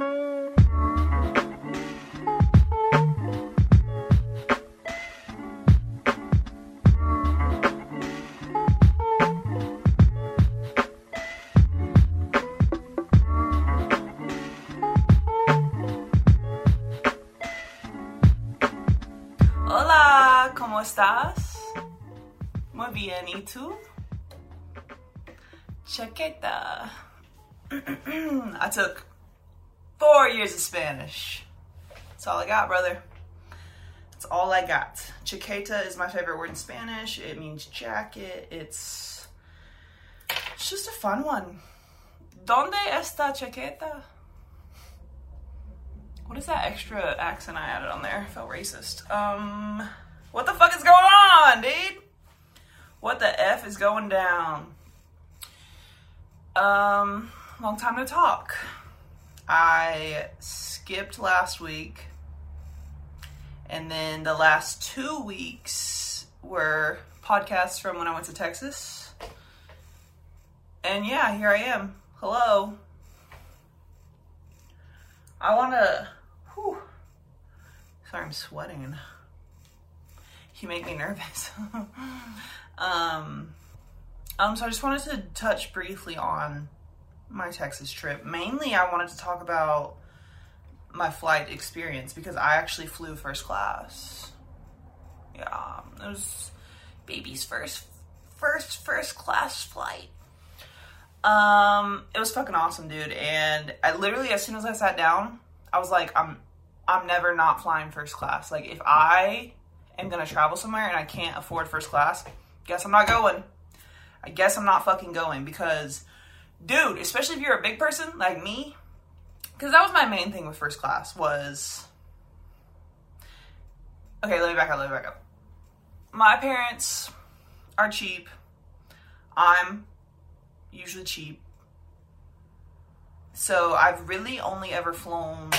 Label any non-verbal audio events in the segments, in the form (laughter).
Hola, ¿cómo estás? Muy bien, ¿y tú? Chaqueta. (clears throat) I took years of Spanish. That's all I got, brother. That's all I got. Chaqueta is my favorite word in Spanish. It means jacket. It's it's just a fun one. ¿Dónde está chaqueta? What is that extra accent I added on there? I felt racist. Um, what the fuck is going on, dude? What the f is going down? Um, long time to talk. I skipped last week, and then the last two weeks were podcasts from when I went to Texas. And yeah, here I am. Hello. I want to. Sorry, I'm sweating. You make me nervous. (laughs) um, um, so I just wanted to touch briefly on my Texas trip. Mainly, I wanted to talk about my flight experience because I actually flew first class. Yeah, it was baby's first, first, first class flight. Um, it was fucking awesome, dude. And I literally, as soon as I sat down, I was like, I'm, I'm never not flying first class. Like, if I am gonna travel somewhere and I can't afford first class, guess I'm not going. I guess I'm not fucking going because, dude, especially if you're a big person like me, because that was my main thing with first class was. Okay, let me back up. Let me back up. My parents are cheap. I'm usually cheap. So I've really only ever flown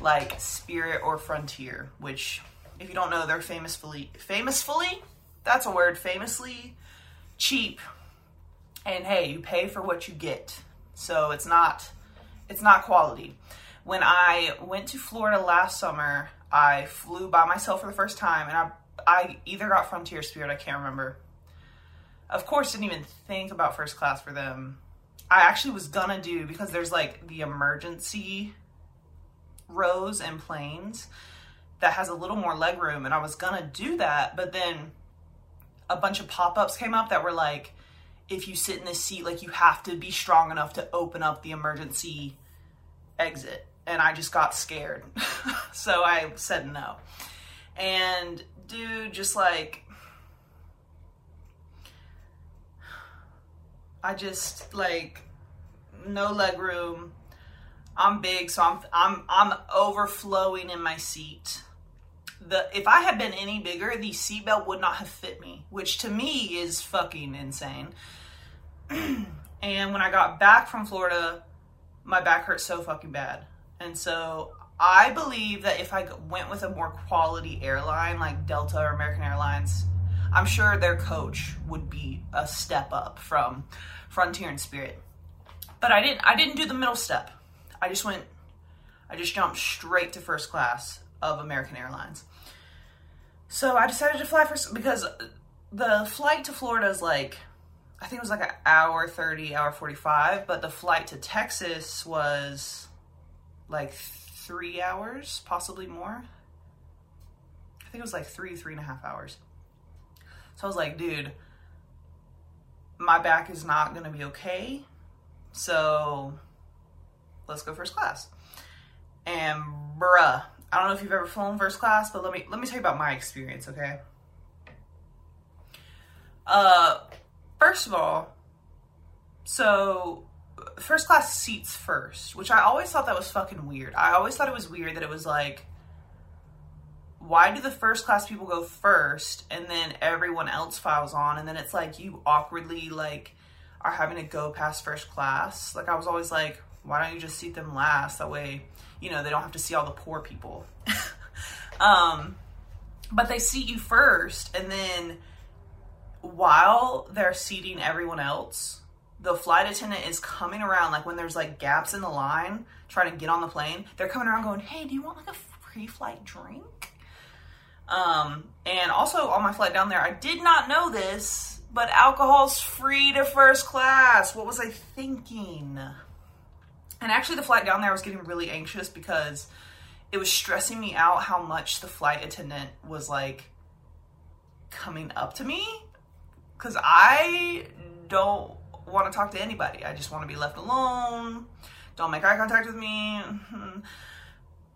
like Spirit or Frontier, which if you don't know, they're famously famously that's a word, famously cheap. And hey, you pay for what you get. So it's not it's not quality. When I went to Florida last summer, I flew by myself for the first time and I I either got Frontier Spirit, I can't remember of course didn't even think about first class for them i actually was gonna do because there's like the emergency rows and planes that has a little more leg room and i was gonna do that but then a bunch of pop-ups came up that were like if you sit in this seat like you have to be strong enough to open up the emergency exit and i just got scared (laughs) so i said no and dude just like I just like no leg room. I'm big, so I'm I'm I'm overflowing in my seat. The if I had been any bigger, the seatbelt would not have fit me, which to me is fucking insane. (clears throat) and when I got back from Florida, my back hurt so fucking bad. And so I believe that if I went with a more quality airline like Delta or American Airlines, I'm sure their coach would be a step up from Frontier and Spirit. But I didn't I didn't do the middle step. I just went I just jumped straight to first class of American Airlines. So I decided to fly first because the flight to Florida is like I think it was like an hour 30, hour 45, but the flight to Texas was like three hours, possibly more. I think it was like three, three and a half hours. So I was like, dude, my back is not going to be okay. So let's go first class. And bruh, I don't know if you've ever flown first class, but let me let me tell you about my experience, okay? Uh first of all, so first class seats first, which I always thought that was fucking weird. I always thought it was weird that it was like why do the first class people go first and then everyone else files on and then it's like you awkwardly like are having to go past first class like i was always like why don't you just seat them last that way you know they don't have to see all the poor people (laughs) um but they seat you first and then while they're seating everyone else the flight attendant is coming around, like when there's like gaps in the line trying to get on the plane, they're coming around going, Hey, do you want like a pre flight drink? Um, and also on my flight down there, I did not know this, but alcohol's free to first class. What was I thinking? And actually, the flight down there, I was getting really anxious because it was stressing me out how much the flight attendant was like coming up to me. Because I don't want to talk to anybody. I just want to be left alone. Don't make eye contact with me. (laughs)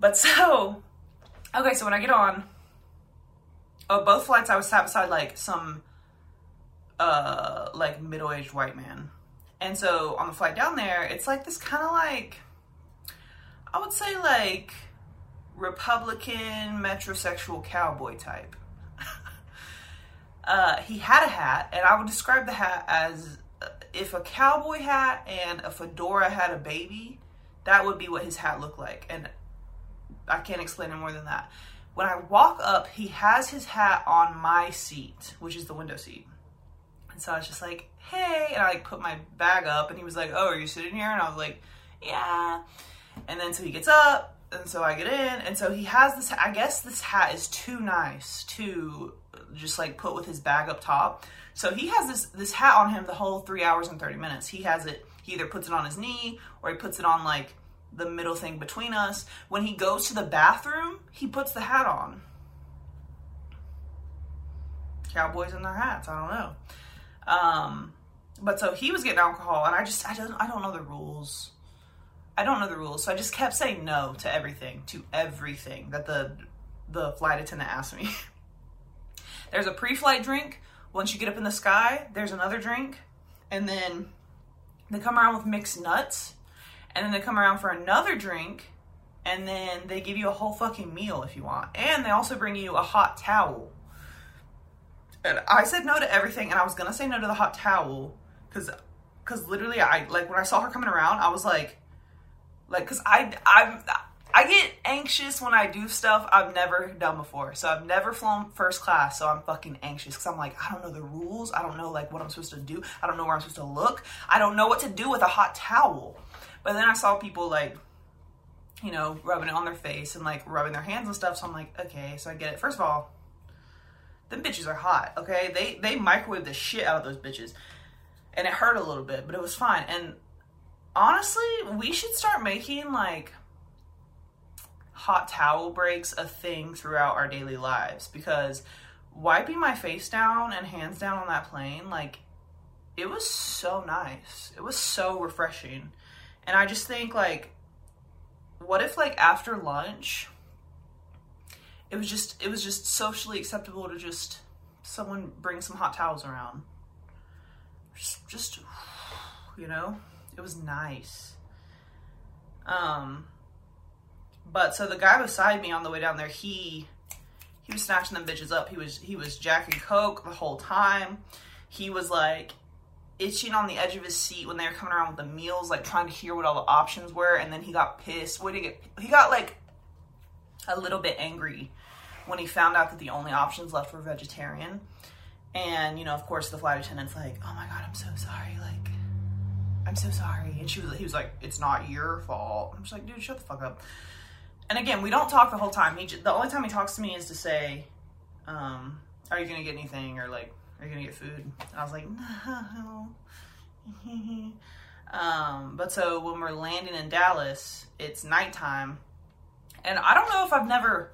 But so, okay, so when I get on, oh, both flights I was sat beside like some, uh, like middle aged white man. And so on the flight down there, it's like this kind of like, I would say like Republican metrosexual cowboy type. (laughs) uh, he had a hat, and I would describe the hat as if a cowboy hat and a fedora had a baby, that would be what his hat looked like. And I can't explain it more than that. When I walk up, he has his hat on my seat, which is the window seat. And so I was just like, hey, and I like put my bag up and he was like, oh, are you sitting here? And I was like, yeah. And then so he gets up and so I get in and so he has this, I guess this hat is too nice to just like put with his bag up top. So he has this this hat on him the whole three hours and 30 minutes. He has it, he either puts it on his knee or he puts it on like the middle thing between us. When he goes to the bathroom, he puts the hat on. Cowboys in their hats, I don't know. Um, but so he was getting alcohol and I just I don't I don't know the rules. I don't know the rules. So I just kept saying no to everything, to everything that the the flight attendant asked me. (laughs) There's a pre-flight drink once you get up in the sky, there's another drink, and then they come around with mixed nuts, and then they come around for another drink, and then they give you a whole fucking meal if you want. And they also bring you a hot towel. And I said no to everything, and I was gonna say no to the hot towel, because because literally I like when I saw her coming around, I was like, like, because I I'm I get anxious when I do stuff I've never done before. So I've never flown first class, so I'm fucking anxious because I'm like, I don't know the rules. I don't know like what I'm supposed to do. I don't know where I'm supposed to look. I don't know what to do with a hot towel. But then I saw people like, you know, rubbing it on their face and like rubbing their hands and stuff. So I'm like, okay, so I get it. First of all, them bitches are hot. Okay, they they microwave the shit out of those bitches, and it hurt a little bit, but it was fine. And honestly, we should start making like hot towel breaks a thing throughout our daily lives because wiping my face down and hands down on that plane, like, it was so nice. It was so refreshing. And I just think, like, what if, like, after lunch, it was just, it was just socially acceptable to just someone bring some hot towels around? Just, just you know, it was nice. Um, but so the guy beside me on the way down there, he he was snatching them bitches up. He was he was jacking coke the whole time. He was like itching on the edge of his seat when they were coming around with the meals, like trying to hear what all the options were. And then he got pissed. What did he get? He got like a little bit angry when he found out that the only options left were vegetarian. And you know, of course, the flight attendant's like, "Oh my god, I'm so sorry. Like, I'm so sorry." And she was, he was like, "It's not your fault." I'm just like, "Dude, shut the fuck up." and again, we don't talk the whole time. He the only time he talks to me is to say, um, "Are you gonna get anything?" or like, "Are you gonna get food?" And I was like, (laughs) "No." (laughs) um, but so when we're landing in Dallas, it's nighttime, and I don't know if I've never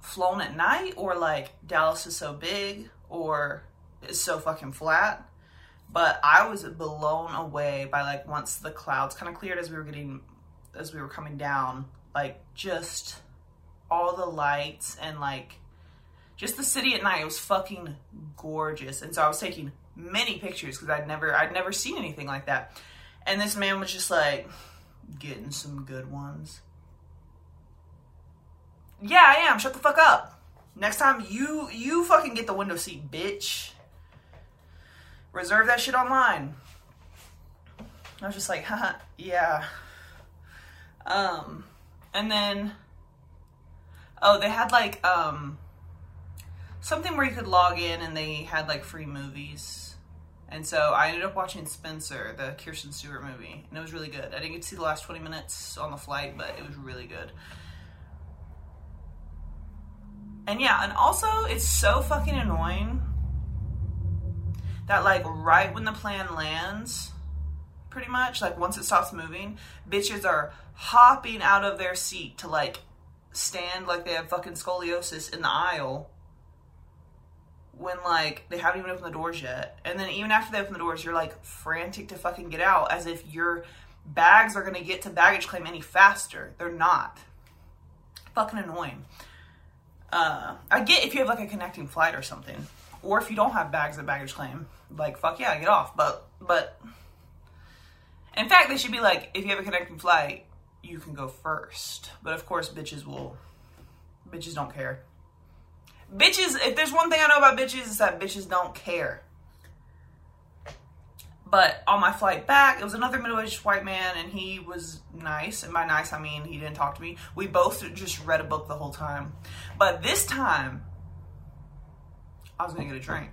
flown at night or like Dallas is so big or it's so fucking flat. But I was blown away by like once the clouds kind of cleared as we were getting as we were coming down like just all the lights and like just the city at night. It was fucking gorgeous. And so I was taking many pictures because I'd never I'd never seen anything like that. And this man was just like getting some good ones. Yeah, I am. Shut the fuck up. Next time you you fucking get the window seat, bitch. Reserve that shit online. I was just like, haha, (laughs) yeah. Um and then oh, they had like um something where you could log in and they had like free movies. And so I ended up watching Spencer, the Kirsten Stewart movie, and it was really good. I didn't get to see the last 20 minutes on the flight, but it was really good. And yeah, and also it's so fucking annoying that like right when the plane lands, pretty much, like once it stops moving, bitches are hopping out of their seat to like stand like they have fucking scoliosis in the aisle when like they haven't even opened the doors yet. And then even after they open the doors, you're like frantic to fucking get out as if your bags are gonna get to baggage claim any faster. They're not. Fucking annoying. Uh, I get if you have like a connecting flight or something, or if you don't have bags at baggage claim, like fuck yeah, get off. But but in fact, they should be like if you have a connecting flight, you can go first. But of course, bitches will. Bitches don't care bitches, if there's one thing I know about bitches, is that bitches don't care. But on my flight back, it was another middle-aged white man, and he was nice. And by nice, I mean he didn't talk to me. We both just read a book the whole time. But this time, I was gonna get a drink,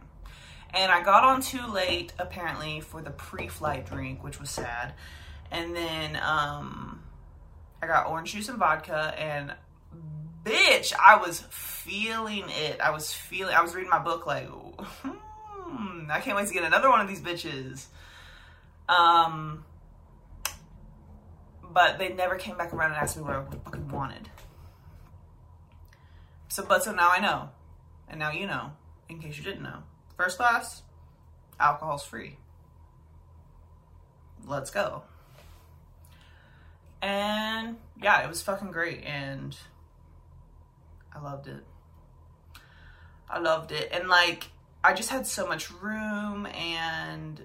and I got on too late apparently for the pre-flight drink, which was sad. And then um, I got orange juice and vodka, and bitch, I was feeling it. I was feeling, I was reading my book like, (laughs) hmm, I can't wait to get another one of these bitches. Um, but they never came back around and asked me what I fucking wanted. So, but so now I know. And now you know, in case you didn't know. First class, alcohol's free. Let's go. And yeah, it was fucking great. And I loved it. I loved it. And like I just had so much room and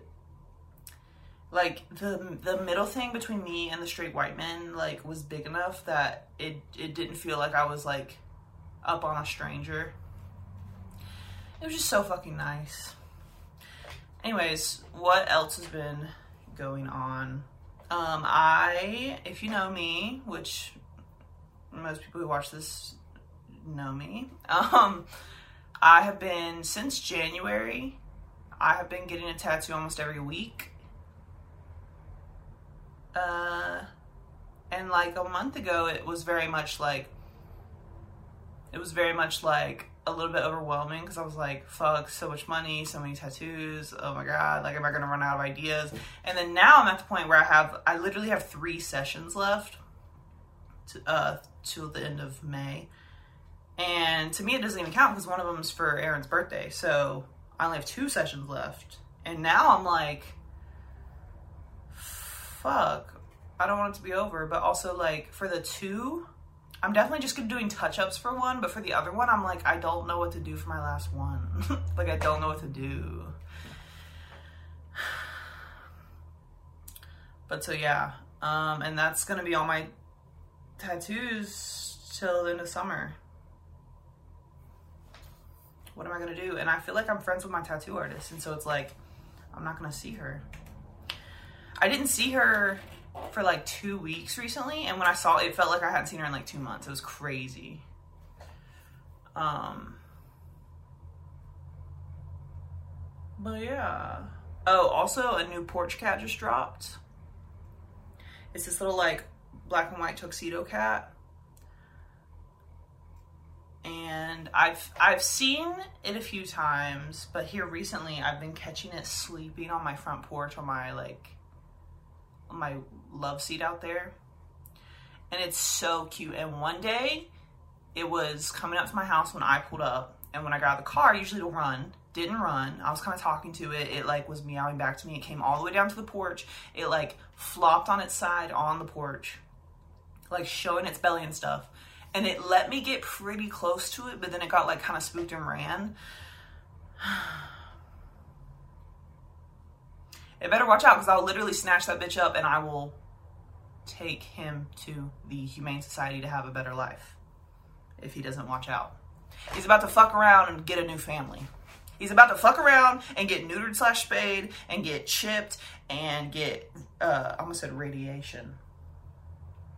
like the the middle thing between me and the straight white men like was big enough that it it didn't feel like I was like up on a stranger. It was just so fucking nice. Anyways, what else has been going on? Um, I, if you know me, which most people who watch this know me. (laughs) Um, I have been since January. I have been getting a tattoo almost every week. Uh, and like a month ago, it was very much like it was very much like a little bit overwhelming because I was like, fuck, so much money, so many tattoos. Oh my god, like, am I gonna run out of ideas? And then now I'm at the point where I have, I literally have three sessions left to, uh, till the end of May. And to me, it doesn't even count because one of them is for Aaron's birthday. So I only have two sessions left. And now I'm like, fuck, I don't want it to be over. But also, like, for the two, I'm definitely just doing touch ups for one. But for the other one, I'm like, I don't know what to do for my last one. (laughs) like, I don't know what to do. (sighs) But so, yeah. Um, and that's to be all my tattoos till the end of summer what am I gonna do? And I feel like I'm friends with my tattoo artist, and so it's like I'm not gonna see her. I didn't see her for like two weeks recently, and when I saw it, felt like I hadn't seen her in like two months. It was crazy. Um, but yeah. Oh, also a new porch cat just dropped. It's this little like black and white tuxedo cat and I've I've seen it a few times, but here recently I've been catching it sleeping on my front porch on my like my love seat out there. And it's so cute. And one day it was coming up to my house when I pulled up and when I got out of the car, usually it'll run. Didn't run. I was kind of talking to it. It like was meowing back to me. It came all the way down to the porch. It like flopped on its side on the porch, like showing its belly and stuff and it let me get pretty close to it, but then it got like kind of spooked and ran. (sighs) it better watch out because I'll literally snatch that bitch up and I will take him to the Humane Society to have a better life if he doesn't watch out. He's about to fuck around and get a new family. He's about to fuck around and get neutered slash spayed and get chipped and get, uh, I almost said radiation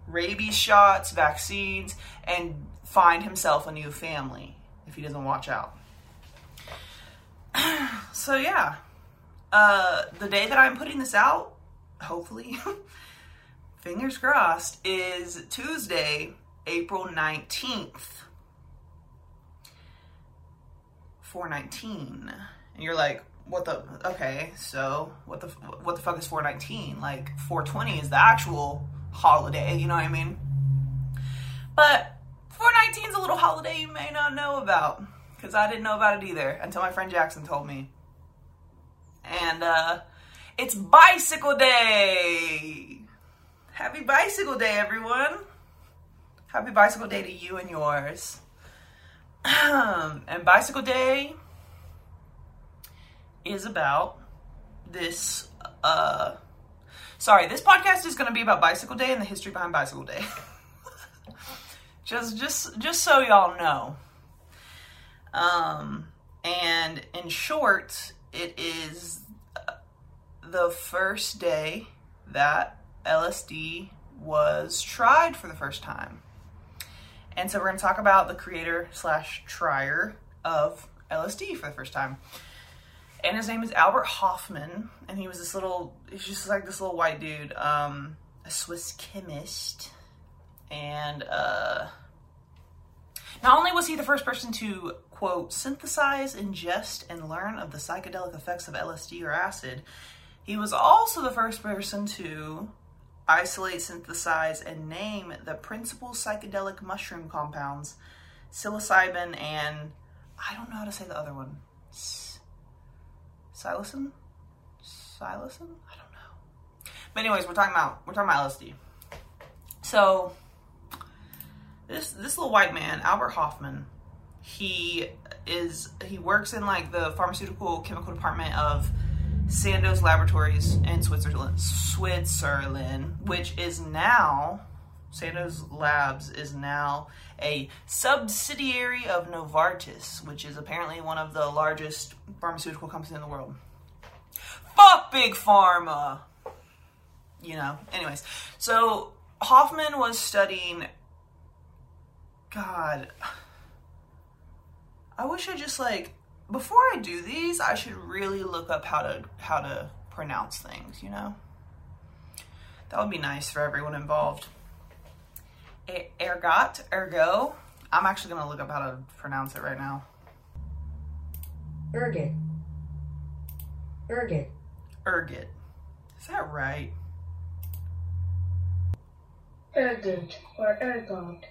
rabies shots, vaccines, and find himself a new family if he doesn't watch out. (sighs) so yeah. Uh, the day that I'm putting this out, hopefully, (laughs) fingers crossed, is Tuesday, April 19th. 419. And you're like, what the okay, so what the what the fuck is 419? Like 420 is the actual holiday, you know what I mean? But 419 is a little holiday you may not know about cuz I didn't know about it either until my friend Jackson told me. And uh it's bicycle day. Happy bicycle day everyone. Happy bicycle day to you and yours. and bicycle day is about this uh sorry this podcast is going to be about bicycle day and the history behind bicycle day (laughs) just just just so y'all know um and in short it is the first day that lsd was tried for the first time. And so we're going to talk about the creator slash trier of lsd for the first time. And his name is Albert Hofmann, and he was this little, he's just like this little white dude, um, a Swiss chemist, and uh, not only was he the first person to quote synthesize, ingest, and learn of the psychedelic effects of LSD or acid, he was also the first person to isolate, synthesize, and name the principal psychedelic mushroom compounds, psilocybin, and I don't know how to say the other one. Psilocin? Psilocin? I don't know. But anyways, we're talking about we're talking about LSD. So this this little white man, Albert Hofmann, he is he works in like the pharmaceutical chemical department of Sandoz Laboratories in Switzerland, Switzerland, which is now Sandoz Labs is now a subsidiary of Novartis, which is apparently one of the largest pharmaceutical companies in the world. Fuck Big Pharma! You know, anyways. So Hofmann was studying. God. I wish I just like before I do these, I should really look up how to how to pronounce things, you know? That would be nice for everyone involved ergot, ergo. I'm actually going to look up how to pronounce it right now. Ergot. Ergot. Ergot. Is that right? Ergot or ergot.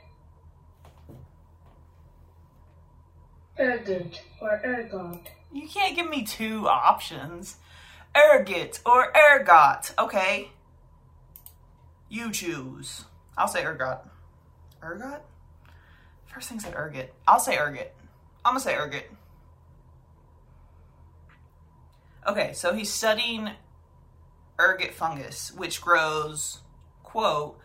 Ergot or ergot. You can't give me two options. Ergot or ergot. Okay. You choose. I'll say ergot. Ergot? First thing said ergot. I'll say ergot. I'm gonna say ergot. Okay, so he's studying ergot fungus, which grows, quote,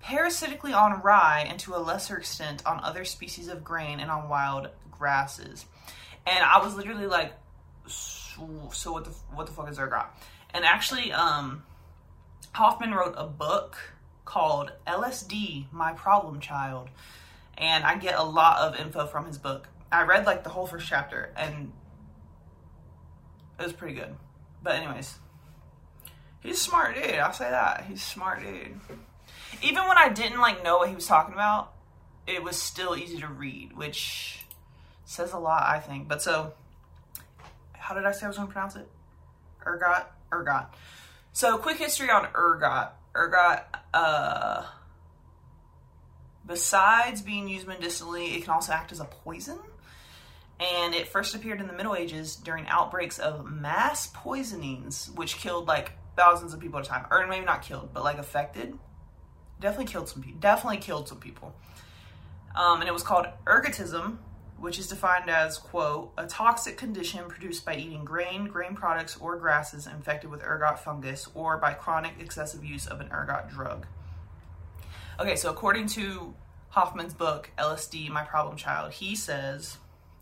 parasitically on rye and to a lesser extent on other species of grain and on wild grasses. And I was literally like, so, what the what the fuck is ergot? And actually, um, Hofmann wrote a book called LSD My Problem Child. And I get a lot of info from his book. I read like the whole first chapter and it was pretty good. But, anyways, he's smart dude. I'll say that. He's smart dude. Even when I didn't like know what he was talking about, it was still easy to read, which says a lot, I think. But so, how did I say I was going to pronounce it? Ergot? Ergot. So, quick history on ergot ergot, uh, besides being used medicinally, it can also act as a poison. And it first appeared in the Middle Ages during outbreaks of mass poisonings, which killed like thousands of people at a time, or maybe not killed, but like affected. Definitely killed some people. Definitely killed some people. Um, and it was called ergotism, which is defined as, quote, a toxic condition produced by eating grain, grain products, or grasses infected with ergot fungus or by chronic excessive use of an ergot drug. Okay, so according to Hofmann's book, LSD My Problem Child, he says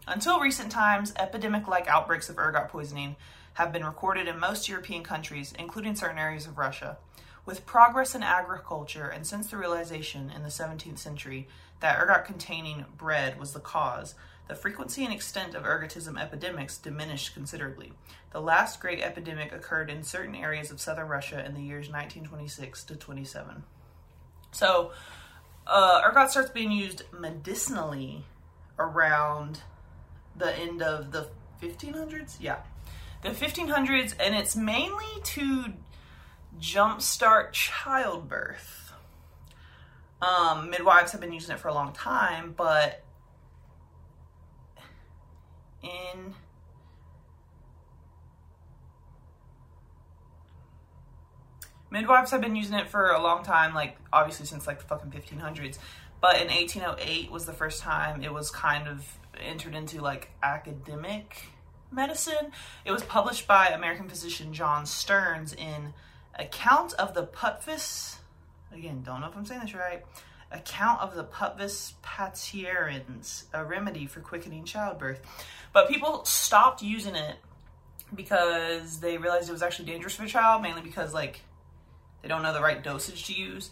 Until recent times, epidemic like outbreaks of ergot poisoning have been recorded in most European countries, including certain areas of Russia. With progress in agriculture and since the realization in the 17th century that ergot containing bread was the cause, the frequency and extent of ergotism epidemics diminished considerably. The last great epidemic occurred in certain areas of southern Russia in the years 1926 to 27. So, uh, ergot starts being used medicinally around the end of the 1500s. Yeah, the 1500s, and it's mainly to jumpstart childbirth. Um, midwives have been using it for a long time, but in midwives have been using it for a long time, like obviously since like the fucking 1500s. But in 1808 was the first time it was kind of entered into like academic medicine. It was published by American physician John Stearns in Account of the Putvis. Again, don't know if I'm saying this right. Account of the Pulvis parturiens, a remedy for quickening childbirth. But people stopped using it because they realized it was actually dangerous for the child, mainly because like they don't know the right dosage to use,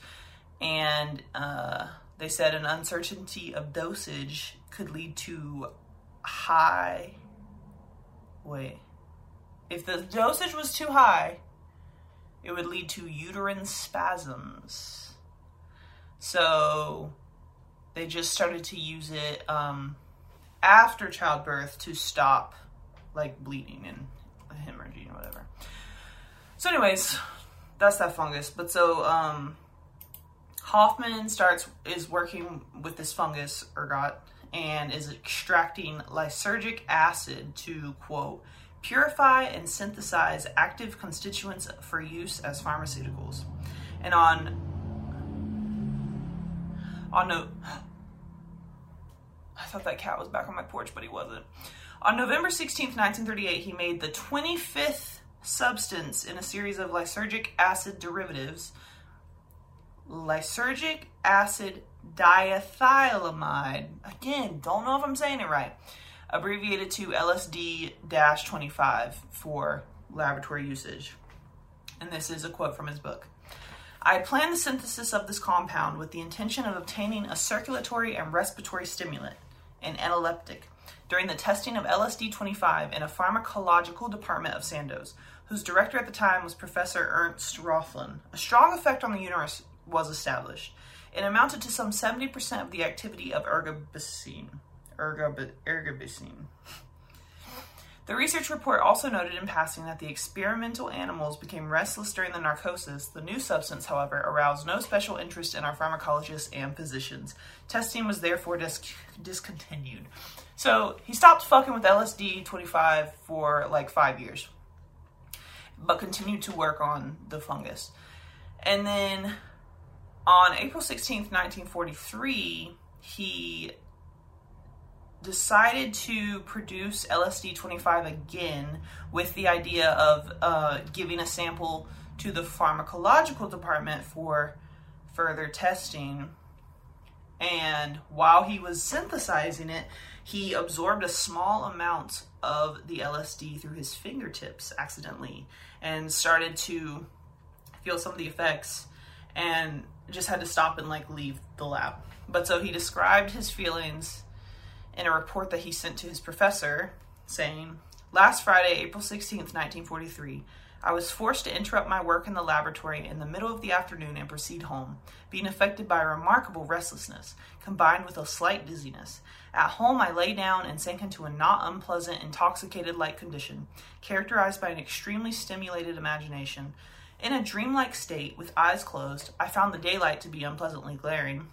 and uh, they said an uncertainty of dosage could lead to high. Wait, if the dosage was too high, it would lead to uterine spasms. So they just started to use it um, after childbirth to stop like bleeding and hemorrhaging or whatever. So, anyways, that's that fungus. But so um, Hofmann starts is working with this fungus ergot and is extracting lysergic acid to quote purify and synthesize active constituents for use as pharmaceuticals. And on on no (gasps) I thought that cat was back on my porch, but he wasn't. On November 16th, 1938, he made the 25th substance in a series of lysergic acid derivatives, lysergic acid diethylamide. Again, don't know if I'm saying it right. Abbreviated to LSD 25 for laboratory usage. And this is a quote from his book. I planned the synthesis of this compound with the intention of obtaining a circulatory and respiratory stimulant, an analeptic, during the testing of LSD 25 in a pharmacological department of Sandoz, whose director at the time was Professor Ernst Röthlin. A strong effect on the uterus was established. It amounted to some 70% of the activity of ergobasine. Ergob- ergobasine. The research report also noted in passing that the experimental animals became restless during the narcosis. The new substance, however, aroused no special interest in our pharmacologists and physicians. Testing was therefore dis- discontinued. So he stopped fucking with LSD 25 for like five years, but continued to work on the fungus. And then on April 16th, 1943, he decided to produce LSD 25 again with the idea of uh, giving a sample to the pharmacological department for further testing. And while he was synthesizing it, he absorbed a small amount of the LSD through his fingertips accidentally and started to feel some of the effects and just had to stop and like leave the lab. But so he described his feelings in a report that he sent to his professor saying, Last Friday, April 16th, 1943, I was forced to interrupt my work in the laboratory in the middle of the afternoon and proceed home, being affected by a remarkable restlessness, combined with a slight dizziness. At home, I lay down and sank into a not unpleasant, intoxicated like condition, characterized by an extremely stimulated imagination. In a dreamlike state, with eyes closed, I found the daylight to be unpleasantly glaring.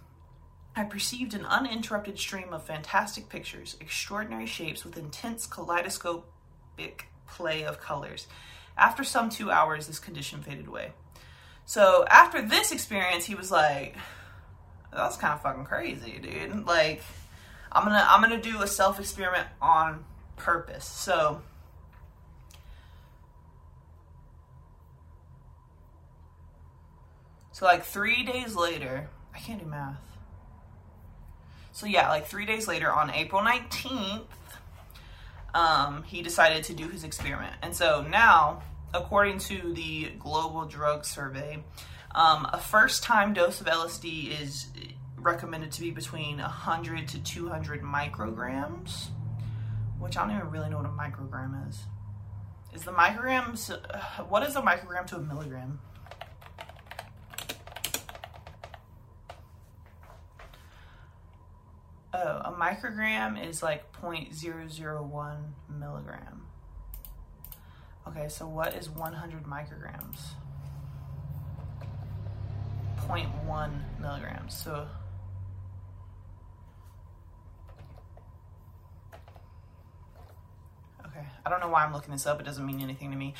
I perceived an uninterrupted stream of fantastic pictures, extraordinary shapes with intense kaleidoscopic play of colors. After some two hours, this condition faded away. So after this experience, he was like, "That's kind of fucking crazy, dude. Like, I'm gonna I'm gonna do a self experiment on purpose." So. So like three days later, I can't do math. So yeah, like three days later, on April 19th, um, he decided to do his experiment. And so now, according to the Global Drug Survey, Um, a first time dose of LSD is recommended to be between 100 to 200 micrograms, which I don't even really know what a microgram is. Is the micrograms, uh, what is a microgram to a milligram? Oh, a microgram is like 0.001 milligram. Okay, so what is 100 micrograms? 0.1 milligrams. So Okay, I don't know why I'm looking this up. It doesn't mean anything to me.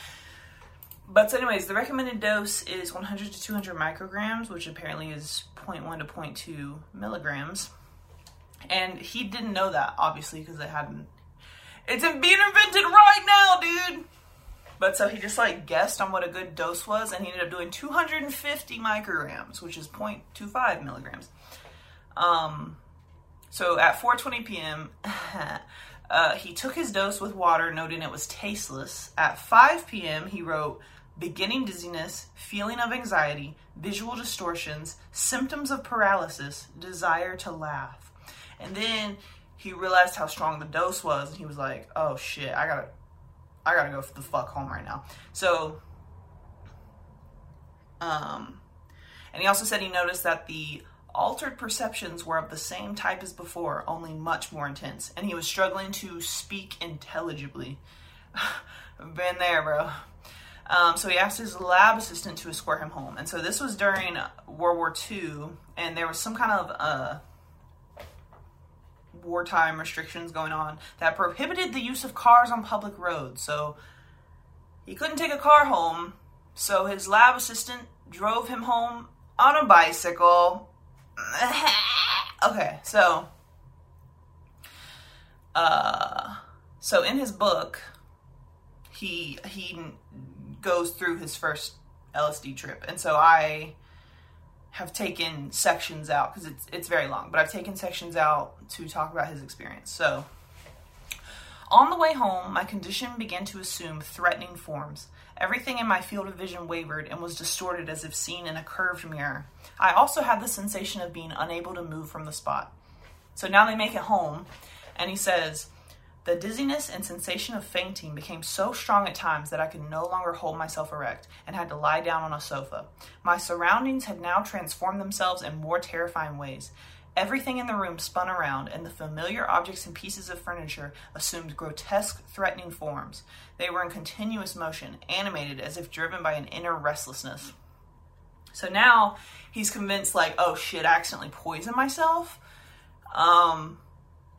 But so anyways, the recommended dose is 100 to 200 micrograms, which apparently is 0.1 to 0.2 milligrams. And he didn't know that, obviously, because it hadn't. It's being invented right now, dude. But so he just like guessed on what a good dose was, and he ended up doing 250 micrograms, which is 0.25 milligrams. Um, so at 4:20 p.m., (laughs) uh, he took his dose with water, noting it was tasteless. At 5 p.m., he wrote beginning dizziness, feeling of anxiety, visual distortions, symptoms of paralysis, desire to laugh. And then he realized how strong the dose was, and he was like, "Oh shit, I gotta, I gotta go the fuck home right now." So, um, and he also said he noticed that the altered perceptions were of the same type as before, only much more intense, and he was struggling to speak intelligibly. (laughs) Been there, bro. Um, so he asked his lab assistant to escort him home, and so this was during World War II, and there was some kind of uh wartime restrictions going on that prohibited the use of cars on public roads. So he couldn't take a car home. So his lab assistant drove him home on a bicycle. (laughs) okay, so uh so in his book he he goes through his first LSD trip. And so I have taken sections out because it's it's very long, but I've taken sections out to talk about his experience. So, on the way home, my condition began to assume threatening forms. Everything in my field of vision wavered and was distorted as if seen in a curved mirror. I also had the sensation of being unable to move from the spot. So now they make it home, and he says, the dizziness and sensation of fainting became so strong at times that I could no longer hold myself erect and had to lie down on a sofa. My surroundings had now transformed themselves in more terrifying ways. Everything in the room spun around, and the familiar objects and pieces of furniture assumed grotesque, threatening forms. They were in continuous motion, animated as if driven by an inner restlessness. So now he's convinced, like, oh shit, I accidentally poisoned myself. Um,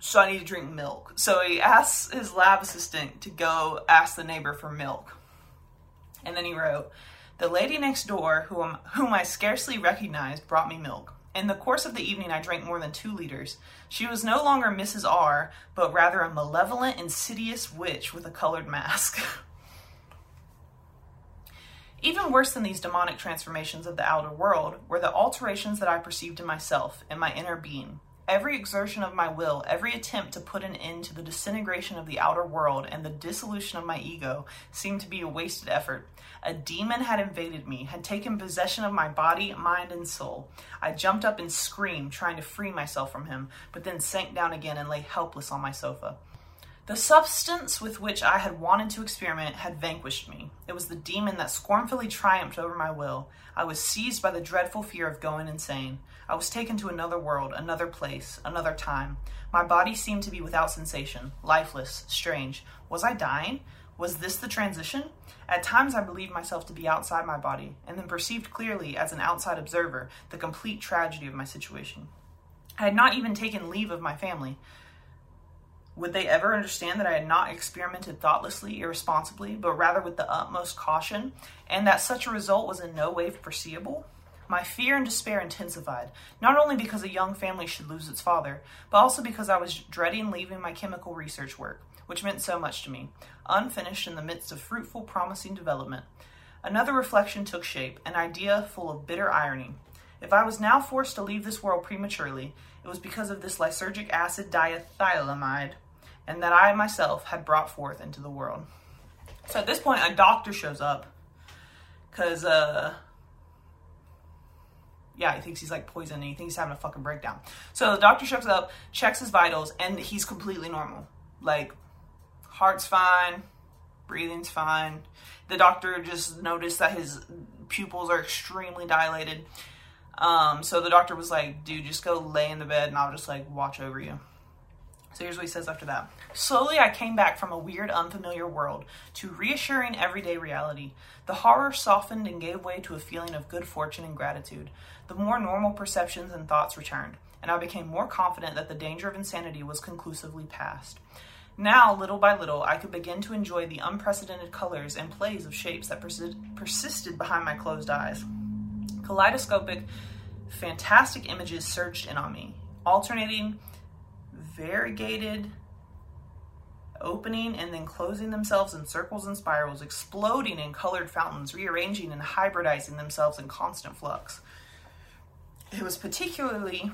so I need to drink milk. So he asks his lab assistant to go ask the neighbor for milk. And then he wrote, The lady next door, whom, whom I scarcely recognized, brought me milk. In the course of the evening, I drank more than two liters. She was no longer Mrs. R, but rather a malevolent, insidious witch with a colored mask. (laughs) Even worse than these demonic transformations of the outer world were the alterations that I perceived in myself, in my inner being. Every exertion of my will, every attempt to put an end to the disintegration of the outer world and the dissolution of my ego seemed to be a wasted effort. A demon had invaded me, had taken possession of my body, mind, and soul. I jumped up and screamed, trying to free myself from him, but then sank down again and lay helpless on my sofa. The substance with which I had wanted to experiment had vanquished me. It was the demon that scornfully triumphed over my will. I was seized by the dreadful fear of going insane. I was taken to another world, another place, another time. My body seemed to be without sensation, lifeless, strange. Was I dying? Was this the transition? At times I believed myself to be outside my body, and then perceived clearly, as an outside observer, the complete tragedy of my situation. I had not even taken leave of my family. Would they ever understand that I had not experimented thoughtlessly, irresponsibly, but rather with the utmost caution, and that such a result was in no way foreseeable? My fear and despair intensified, not only because a young family should lose its father, but also because I was dreading leaving my chemical research work, which meant so much to me, unfinished in the midst of fruitful, promising development. Another reflection took shape, an idea full of bitter irony. If I was now forced to leave this world prematurely, it was because of this lysergic acid diethylamide, and that I myself had brought forth into the world. So at this point, a doctor shows up because uh, yeah, he thinks he's like poisoned and he thinks he's having a fucking breakdown. So the doctor shows up, checks his vitals, and he's completely normal. Like, heart's fine, breathing's fine. The doctor just noticed that his pupils are extremely dilated. Um, so the doctor was like, dude, just go lay in the bed and I'll just like watch over you. So here's what he says after that. Slowly, I came back from a weird, unfamiliar world to reassuring everyday reality. The horror softened and gave way to a feeling of good fortune and gratitude. The more normal perceptions and thoughts returned, and I became more confident that the danger of insanity was conclusively past. Now, little by little, I could begin to enjoy the unprecedented colors and plays of shapes that persi- persisted behind my closed eyes. Kaleidoscopic, fantastic images surged in on me, alternating variegated opening and then closing themselves in circles and spirals, exploding in colored fountains, rearranging and hybridizing themselves in constant flux. It was particularly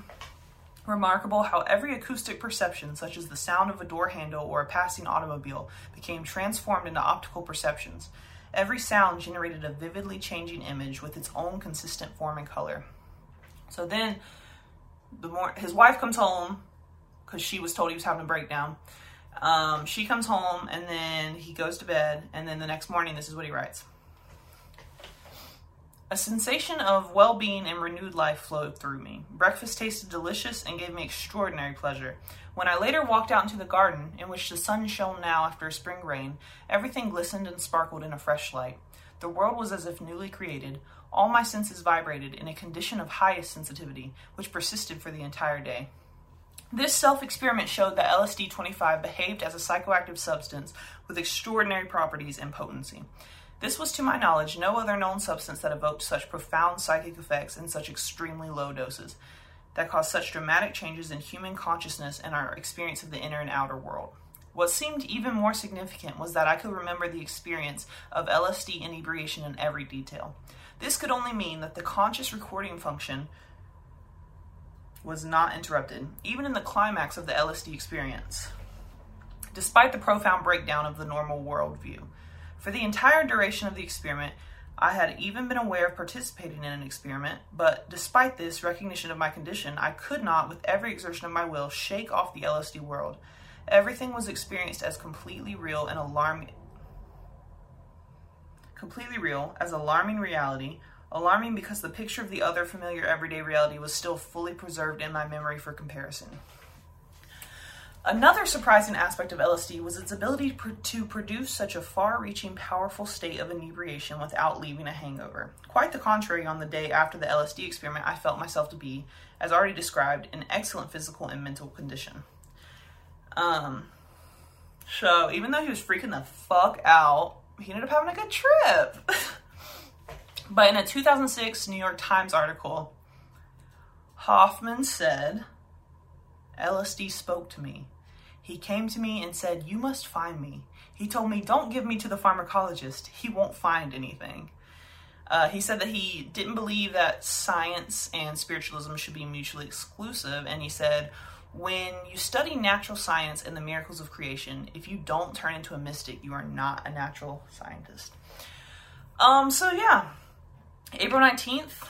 remarkable how every acoustic perception, such as the sound of a door handle or a passing automobile, became transformed into optical perceptions. Every sound generated a vividly changing image with its own consistent form and color. So then, the more his wife comes home because she was told he was having a breakdown. Um, she comes home and then he goes to bed, and then the next morning, this is what he writes. A sensation of well being and renewed life flowed through me. Breakfast tasted delicious and gave me extraordinary pleasure. When I later walked out into the garden, in which the sun shone now after a spring rain, everything glistened and sparkled in a fresh light. The world was as if newly created. All my senses vibrated in a condition of highest sensitivity, which persisted for the entire day. This self experiment showed that LSD 25 behaved as a psychoactive substance with extraordinary properties and potency. This was, to my knowledge, no other known substance that evoked such profound psychic effects in such extremely low doses, that caused such dramatic changes in human consciousness and our experience of the inner and outer world. What seemed even more significant was that I could remember the experience of LSD inebriation in every detail. This could only mean that the conscious recording function was not interrupted, even in the climax of the LSD experience, despite the profound breakdown of the normal worldview. For the entire duration of the experiment, I had even been aware of participating in an experiment, but despite this recognition of my condition, I could not, with every exertion of my will, shake off the LSD world. Everything was experienced as completely real and alarming. Completely real, as alarming reality, alarming because the picture of the other familiar everyday reality was still fully preserved in my memory for comparison. Another surprising aspect of LSD was its ability to produce such a far reaching, powerful state of inebriation without leaving a hangover. Quite the contrary, on the day after the LSD experiment, I felt myself to be, as already described, in excellent physical and mental condition. Um, so, even though he was freaking the fuck out, he ended up having a good trip. (laughs) but in a 2006 New York Times article, Hofmann said, LSD spoke to me. He came to me and said, You must find me. He told me, Don't give me to the pharmacologist. He won't find anything. Uh, he said that he didn't believe that science and spiritualism should be mutually exclusive. And he said, When you study natural science and the miracles of creation, if you don't turn into a mystic, you are not a natural scientist. Um, so yeah, April 19th,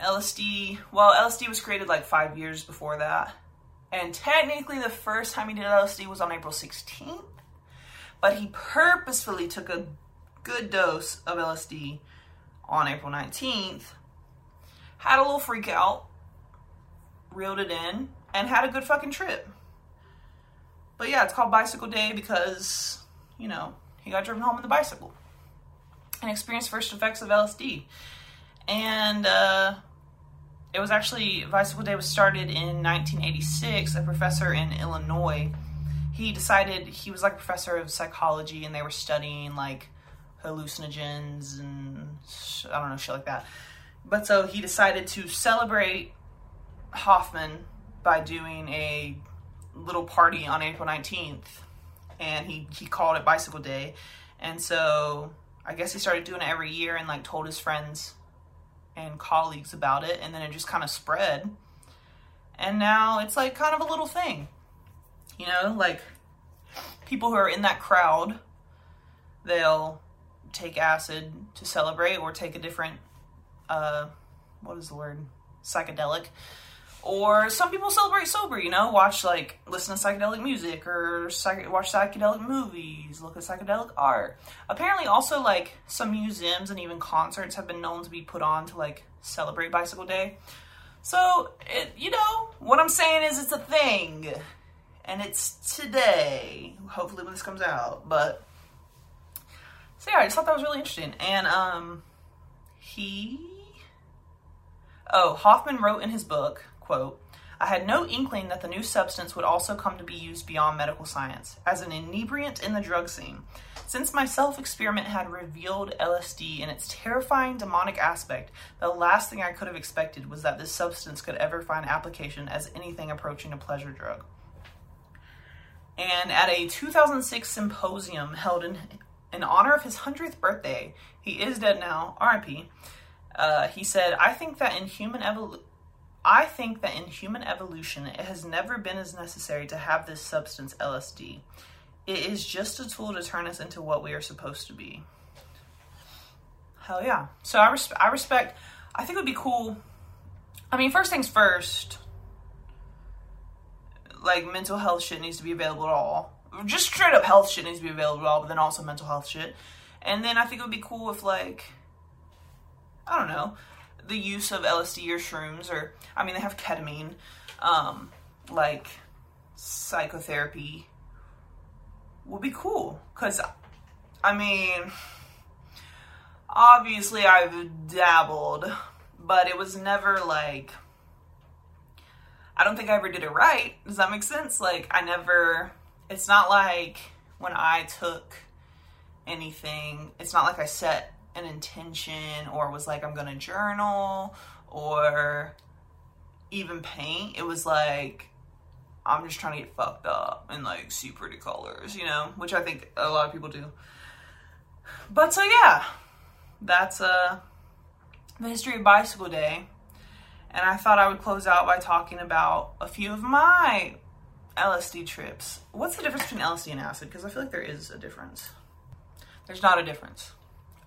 LSD, well, LSD was created like five years before that. And technically, the first time he did LSD was on April 16th, but he purposefully took a good dose of LSD on April 19th, had a little freak out, reeled it in, and had a good fucking trip. But yeah, it's called Bicycle Day because, you know, he got driven home in the bicycle and experienced first effects of LSD. And, uh, it was actually Bicycle Day was started in 1986. A professor in Illinois, he decided he was like a professor of psychology, and they were studying like hallucinogens and I don't know shit like that. But so he decided to celebrate Hofmann by doing a little party on April 19th, and he he called it Bicycle Day, and so I guess he started doing it every year and like told his friends and colleagues about it, and then it just kind of spread. And now it's like kind of a little thing. You know, like people who are in that crowd, they'll take acid to celebrate or take a different, uh, what is the word? psychedelic. Or some people celebrate sober, you know, watch like listen to psychedelic music or psych- watch psychedelic movies, look at psychedelic art. Apparently, also like some museums and even concerts have been known to be put on to like celebrate Bicycle Day. So, it, you know, what I'm saying is it's a thing. And it's today, hopefully when this comes out. But, so yeah, I just thought that was really interesting. And, um, he, oh, Hofmann wrote in his book, quote, I had no inkling that the new substance would also come to be used beyond medical science, as an inebriant in the drug scene. Since my self experiment had revealed LSD in its terrifying demonic aspect, the last thing I could have expected was that this substance could ever find application as anything approaching a pleasure drug. And at a 2006 symposium held in, in honor of his 100th birthday, he is dead now, RIP, uh, he said, I think that in human evolution, I think that in human evolution, it has never been as necessary to have this substance, LSD. It is just a tool to turn us into what we are supposed to be. Hell yeah. So I, res- I respect, I think it would be cool. I mean, first things first, like mental health shit needs to be available at all. Just straight up health shit needs to be available at all, but then also mental health shit. And then I think it would be cool if, like, I don't know, the use of LSD or shrooms, or I mean, they have ketamine, um, like psychotherapy would be cool. Cause I mean, obviously I've dabbled, but it was never like. I don't think I ever did it right. Does that make sense? Like, I never. It's not like when I took anything, it's not like I set an intention or was like, I'm gonna journal or even paint. It was like, I'm just trying to get fucked up and like see pretty colors, you know, which I think a lot of people do. But so yeah, that's uh the history of bicycle day. And I thought I would close out by talking about a few of my LSD trips. What's the difference between LSD and acid? Because I feel like there is a difference. There's not a difference.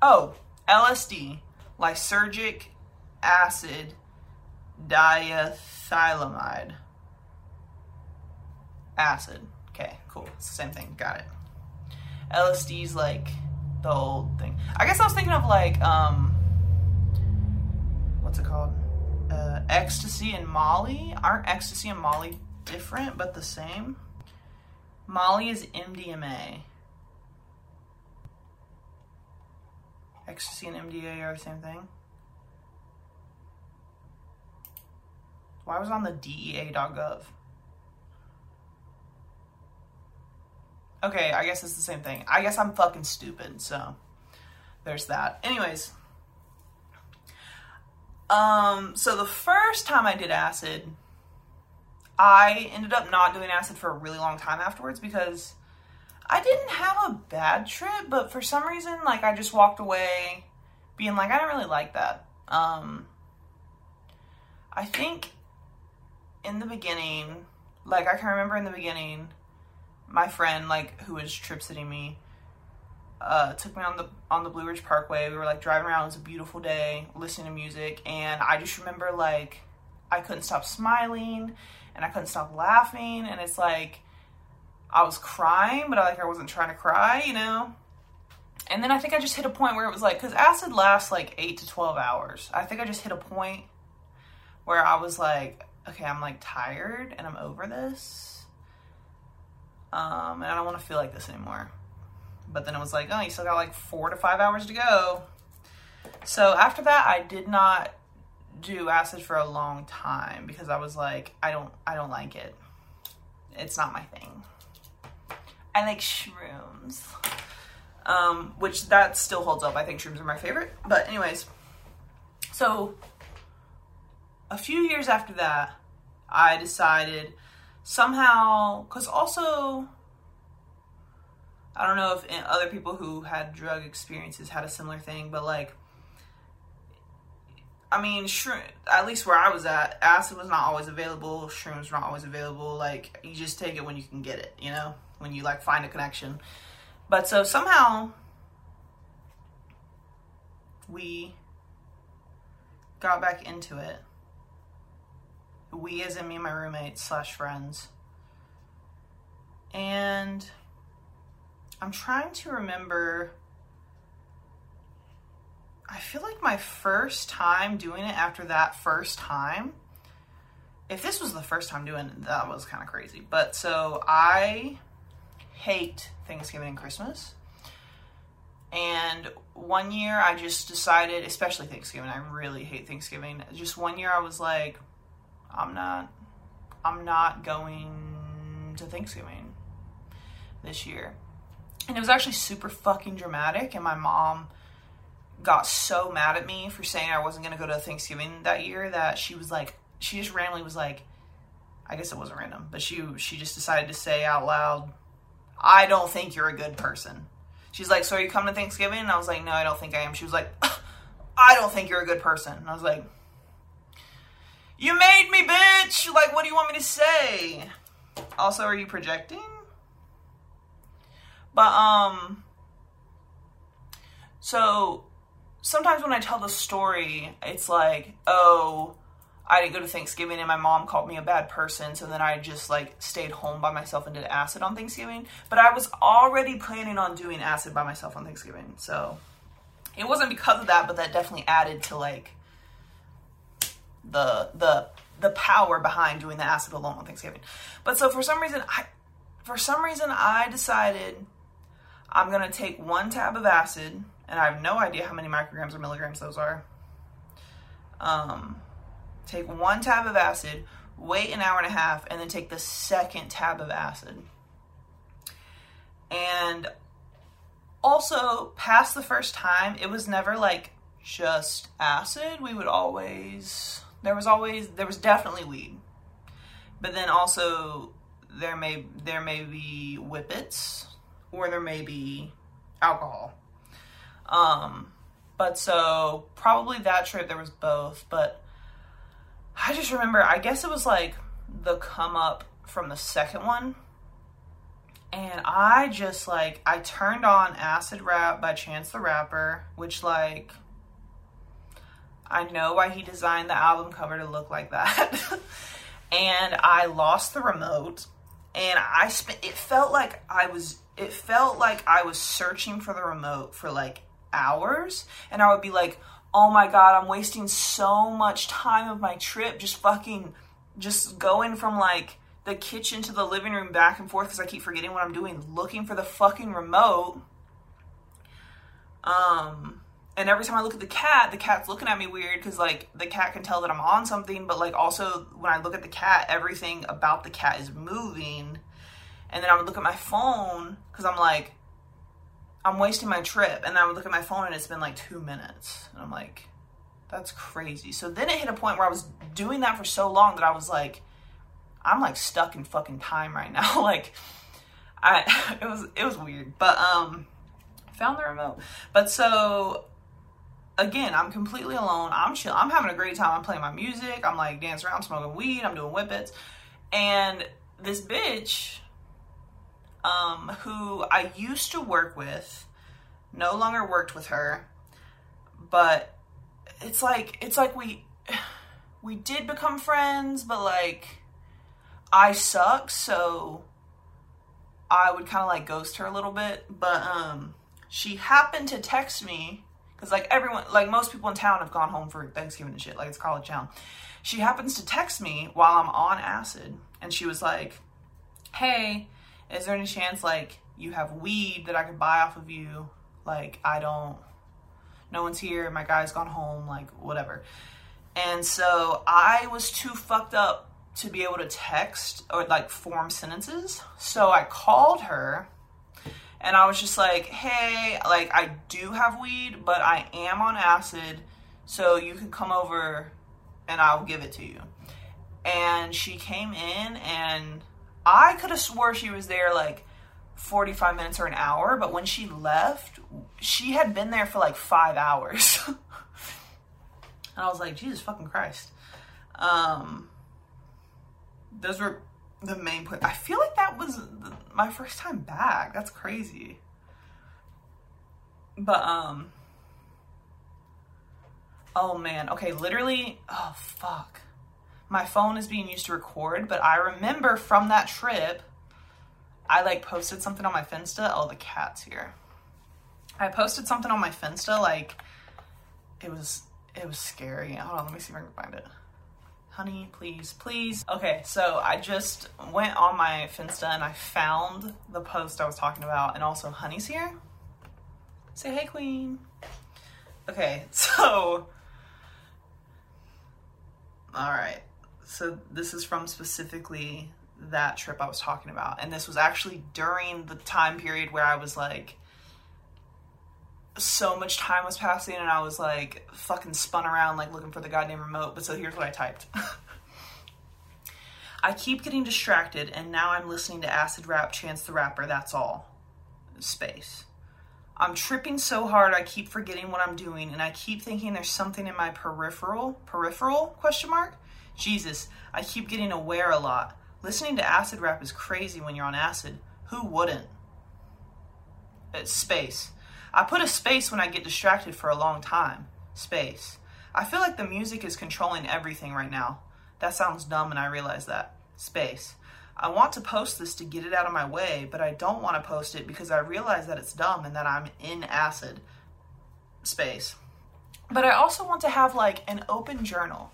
Oh, LSD, lysergic acid diethylamide. Acid. Okay, cool. It's the same thing. Got it. LSD's like the old thing. I guess I was thinking of like um what's it called? Uh, ecstasy and Molly. Aren't ecstasy and Molly different but the same? Molly is MDMA. Ecstasy and MDA are the same thing. Why was on the DEA.gov? Okay, I guess it's the same thing. I guess I'm fucking stupid, so there's that. Anyways, um, so the first time I did acid, I ended up not doing acid for a really long time afterwards because I didn't have a bad trip, but for some reason, like I just walked away being like, I don't really like that. Um, I think in the beginning, like I can remember in the beginning, my friend, like who was trip sitting me, uh, took me on the on the Blue Ridge Parkway. We were like driving around. It was a beautiful day, listening to music, and I just remember like I couldn't stop smiling and I couldn't stop laughing, and it's like I was crying, but I, like I wasn't trying to cry, you know. And then I think I just hit a point where it was like, because acid lasts like eight to twelve hours. I think I just hit a point where I was like, okay, I'm like tired and I'm over this. Um, and I don't want to feel like this anymore. But then it was like, oh, you still got like four to five hours to go. So after that, I did not do acid for a long time because I was like, I don't, I don't like it. It's not my thing. I like shrooms, um, which that still holds up. I think shrooms are my favorite. But anyways, so a few years after that, I decided somehow, because also, I don't know if other people who had drug experiences had a similar thing, but like, I mean, shroom, at least where I was at, acid was not always available, shrooms were not always available. Like, you just take it when you can get it, you know, when you like find a connection. But so somehow we got back into it we as in me and my roommates slash friends. And I'm trying to remember. I feel like my first time doing it after that first time, if this was the first time doing it, that was kind of crazy. But so I hate Thanksgiving and Christmas. And one year I just decided, especially Thanksgiving, I really hate Thanksgiving. Just one year I was like, I'm not I'm not going to Thanksgiving this year. And it was actually super fucking dramatic and my mom got so mad at me for saying I wasn't going to go to Thanksgiving that year that she was like she just randomly was like I guess it wasn't random, but she she just decided to say out loud, "I don't think you're a good person." She's like, "So are you coming to Thanksgiving?" And I was like, "No, I don't think I am." She was like, "I don't think you're a good person." And I was like, "You made me, bitch! Like, what do you want me to say?" Also, are you projecting? But um so sometimes when I tell the story, it's like, "Oh, I didn't go to Thanksgiving and my mom called me a bad person, so then I just like stayed home by myself and did acid on Thanksgiving. But I was already planning on doing acid by myself on Thanksgiving, so it wasn't because of that, but that definitely added to like the the the power behind doing the acid alone on Thanksgiving. But so for some reason I for some reason I decided I'm gonna take one tab of acid, and I have no idea how many micrograms or milligrams those are. Um take one tab of acid, wait an hour and a half, and then take the second tab of acid. And also, past the first time, it was never like just acid. We would always, there was always, there was definitely weed. But then also, there may there may be whippets or there may be alcohol. Um, but so probably that trip there was both, but I just remember, I guess it was like the come up from the second one. And I just like, I turned on Acid Rap by Chance the Rapper, which, like, I know why he designed the album cover to look like that. (laughs) and I lost the remote. And I spent, it felt like I was, it felt like I was searching for the remote for like hours. And I would be like, oh my god, I'm wasting so much time of my trip just fucking just going from like the kitchen to the living room back and forth because I keep forgetting what I'm doing, looking for the fucking remote. Um, and every time I look at the cat, the cat's looking at me weird because like the cat can tell that I'm on something, but like also when I look at the cat, everything about the cat is moving. And then I would look at my phone because I'm like, I'm wasting my trip. And I would look at my phone and it's been like two minutes. And I'm like, that's crazy. So then it hit a point where I was doing that for so long that I was like, I'm like stuck in fucking time right now. (laughs) like I (laughs) it was it was weird. But um found the remote. But so again, I'm completely alone. I'm chill. I'm having a great time. I'm playing my music. I'm like dancing around, smoking weed. I'm doing whippets. And this bitch um, who I used to work with, no longer worked with her, but it's like it's like we we did become friends, but like I suck, so I would kind of like ghost her a little bit. But um, she happened to text me because like everyone, like most people in town have gone home for Thanksgiving and shit. Like it's college town. She happens to text me while I'm on acid, and she was like, "Hey." Is there any chance like you have weed that I could buy off of you? Like I don't no one's here, my guy's gone home, like whatever. And so I was too fucked up to be able to text or like form sentences. So I called her and I was just like, "Hey, like I do have weed, but I am on acid, so you can come over and I'll give it to you." And she came in and I could have swore she was there like 45 minutes or an hour, but when she left, she had been there for like five hours. (laughs) and I was like, Jesus fucking Christ. Um, those were the main point. I feel like that was my first time back. That's crazy. But, um, oh man. Okay, literally, oh fuck. My phone is being used to record, but I remember from that trip, I like posted something on my Finsta. Oh, the cat's here. I posted something on my Finsta, like it was it was scary. Hold on, let me see if I can find it. Honey, please, please. Okay, so I just went on my Finsta and I found the post I was talking about, and also Honey's here. Say hey, Queen. Okay, (laughs) so all right. So this is from specifically that trip I was talking about. And this was actually during the time period where I was like, so much time was passing and I was like fucking spun around like looking for the goddamn remote. But so here's what I typed. (laughs) I keep getting distracted and now I'm listening to acid rap Chance the Rapper, that's all. Space. I'm tripping so hard I keep forgetting what I'm doing and I keep thinking there's something in my peripheral peripheral question mark. Jesus, I keep getting aware a lot. Listening to acid rap is crazy when you're on acid. Who wouldn't? It's space. I put a space when I get distracted for a long time. Space. I feel like the music is controlling everything right now. That sounds dumb and I realize that. Space. I want to post this to get it out of my way, but I don't want to post it because I realize that it's dumb and that I'm in acid. Space. But I also want to have like an open journal.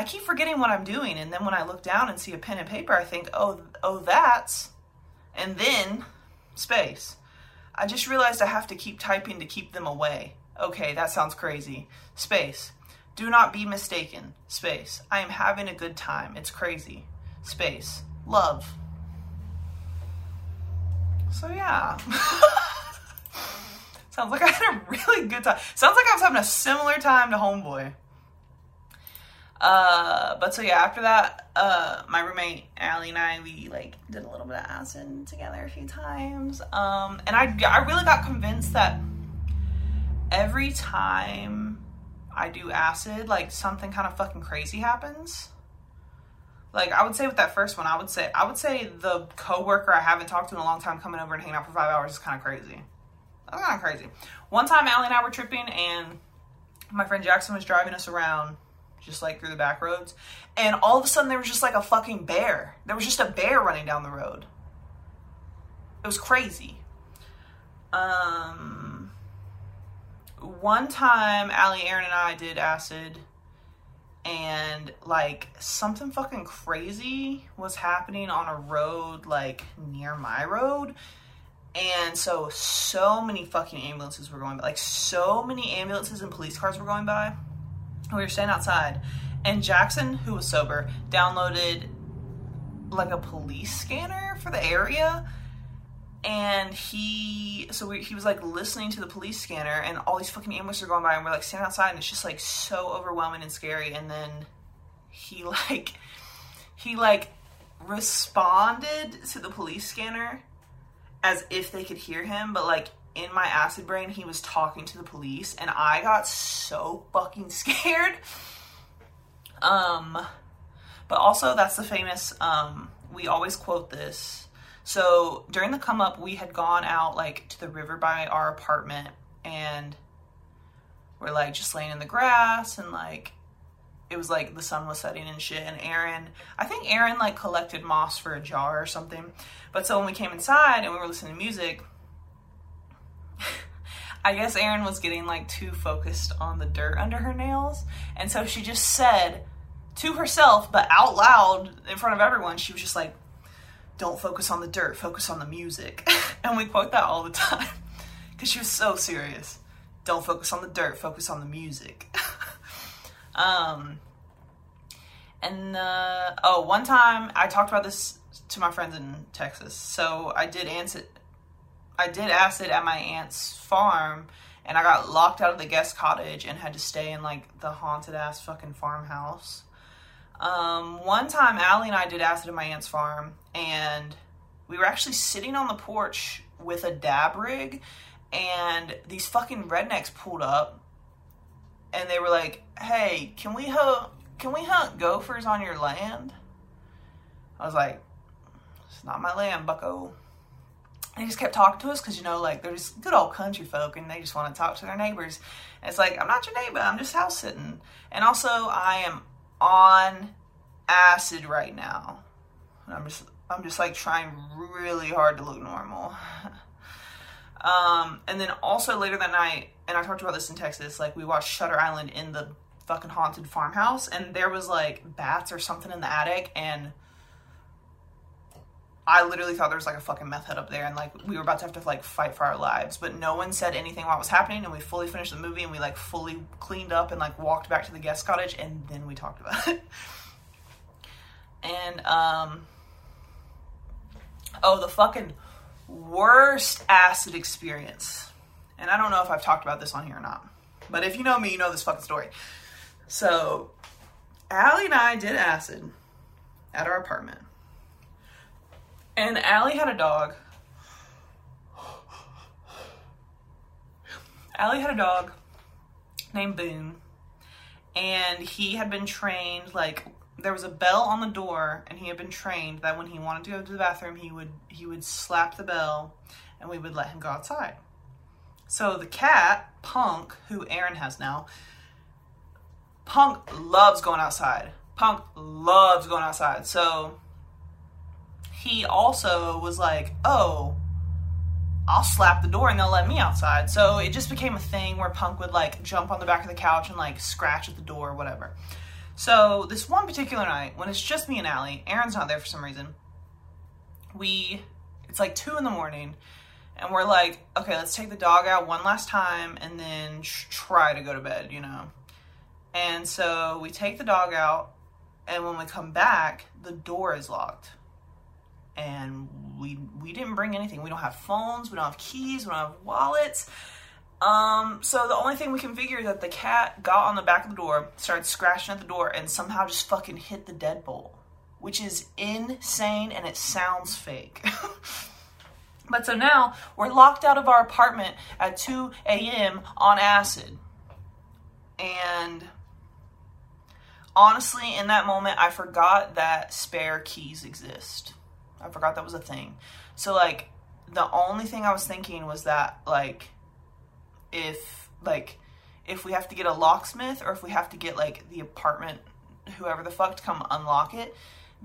I keep forgetting what I'm doing, and then when I look down and see a pen and paper, I think, oh, oh, that's, and then space. I just realized I have to keep typing to keep them away. Okay, that sounds crazy. Space. Do not be mistaken. Space. I am having a good time. It's crazy. Space. Love. So yeah. (laughs) Sounds like I had a really good time. Sounds like I was having a similar time to Homeboy. Uh, but so yeah, after that, uh, my roommate Allie and I we like did a little bit of acid together a few times. Um, and I I really got convinced that every time I do acid, like something kind of fucking crazy happens. Like I would say with that first one, I would say I would say the coworker I haven't talked to in a long time coming over and hanging out for five hours is kind of crazy. That's kind of crazy. One time, Allie and I were tripping, and my friend Jackson was driving us around just like through the back roads. And all of a sudden, there was just like a fucking bear. There was just a bear running down the road. It was crazy. Um, one time, Allie, Aaron, and I did acid, and like something fucking crazy was happening on a road like near my road. And so, so many fucking ambulances were going by. Like, so many ambulances and police cars were going by we were standing outside and Jackson, who was sober, downloaded like a police scanner for the area. And he, so we, he was like listening to the police scanner, and all these fucking ambulances are going by, and we're like standing outside, and it's just like so overwhelming and scary. And then he (laughs) like, he like responded to the police scanner as if they could hear him, but like in my acid brain, he was talking to the police, and I got so fucking (laughs) scared. Um, but also that's the famous. Um, we always quote this. So during the come up, we had gone out like to the river by our apartment, and we're like just laying in the grass, and like it was like the sun was setting and shit. And Aaron, I think Aaron like collected moss for a jar or something. But so when we came inside and we were listening to music (laughs) I guess Erin was getting like too focused on the dirt under her nails. And so she just said to herself, but out loud in front of everyone, she was just like, don't focus on the dirt, focus on the music. (laughs) and we quote that all the time (laughs) because she was so serious. Don't focus on the dirt, focus on the music. um, and uh, oh, one time I talked about this to my friends in Texas. So I did answer I did acid at my aunt's farm and I got locked out of the guest cottage and had to stay in like the haunted ass fucking farmhouse. Um, one time, Allie and I did acid at my aunt's farm, and we were actually sitting on the porch with a dab rig, and these fucking rednecks pulled up, and they were like, "Hey, can we hunt? Can we hunt gophers on your land?" I was like, "It's not my land, Bucko." They just kept talking to us because you know like they're just good old country folk and they just want to talk to their neighbors and it's like i'm not your neighbor i'm just house sitting and also i am on acid right now. And I'm just I'm just like trying really hard to look normal. (laughs) um, and then also later that night, and I talked about this in Texas, like we watched Shutter Island in the fucking haunted farmhouse, and there was like bats or something in the attic, and I literally thought there was like a fucking meth head up there, and like we were about to have to like fight for our lives. But no one said anything while it was happening, and we fully finished the movie, and we like fully cleaned up and like walked back to the guest cottage, and then we talked about it. (laughs) and um, oh, the fucking worst acid experience. And I don't know if I've talked about this on here or not, but if you know me, you know this fucking story. So, Allie and I did acid at our apartment. And Allie had a dog. Allie had a dog named Boone. And he had been trained, like, there was a bell on the door, and he had been trained that when he wanted to go to the bathroom, he would he would slap the bell and we would let him go outside. So the cat, Punk, who Aaron has now, Punk loves going outside. Punk loves going outside. So he also was like, oh, I'll slap the door and they'll let me outside. So it just became a thing where Punk would like jump on the back of the couch and like scratch at the door or whatever. So this one particular night, when it's just me and Allie, Aaron's not there for some reason. We, it's like two in the morning, and we're like, okay, let's take the dog out one last time and then try to go to bed, you know. And so we take the dog out, and when we come back, the door is locked. And we we didn't bring anything. We don't have phones, we don't have keys, we don't have wallets. Um, so the only thing we can figure is that the cat got on the back of the door, started scratching at the door, and somehow just fucking hit the deadbolt, which is insane and it sounds fake. (laughs) but so now we're locked out of our apartment at 2 a.m. on acid. And honestly, in that moment, I forgot that spare keys exist. I forgot that was a thing. So, like, the only thing I was thinking was that, like, if like if we have to get a locksmith or if we have to get like the apartment whoever the fuck to come unlock it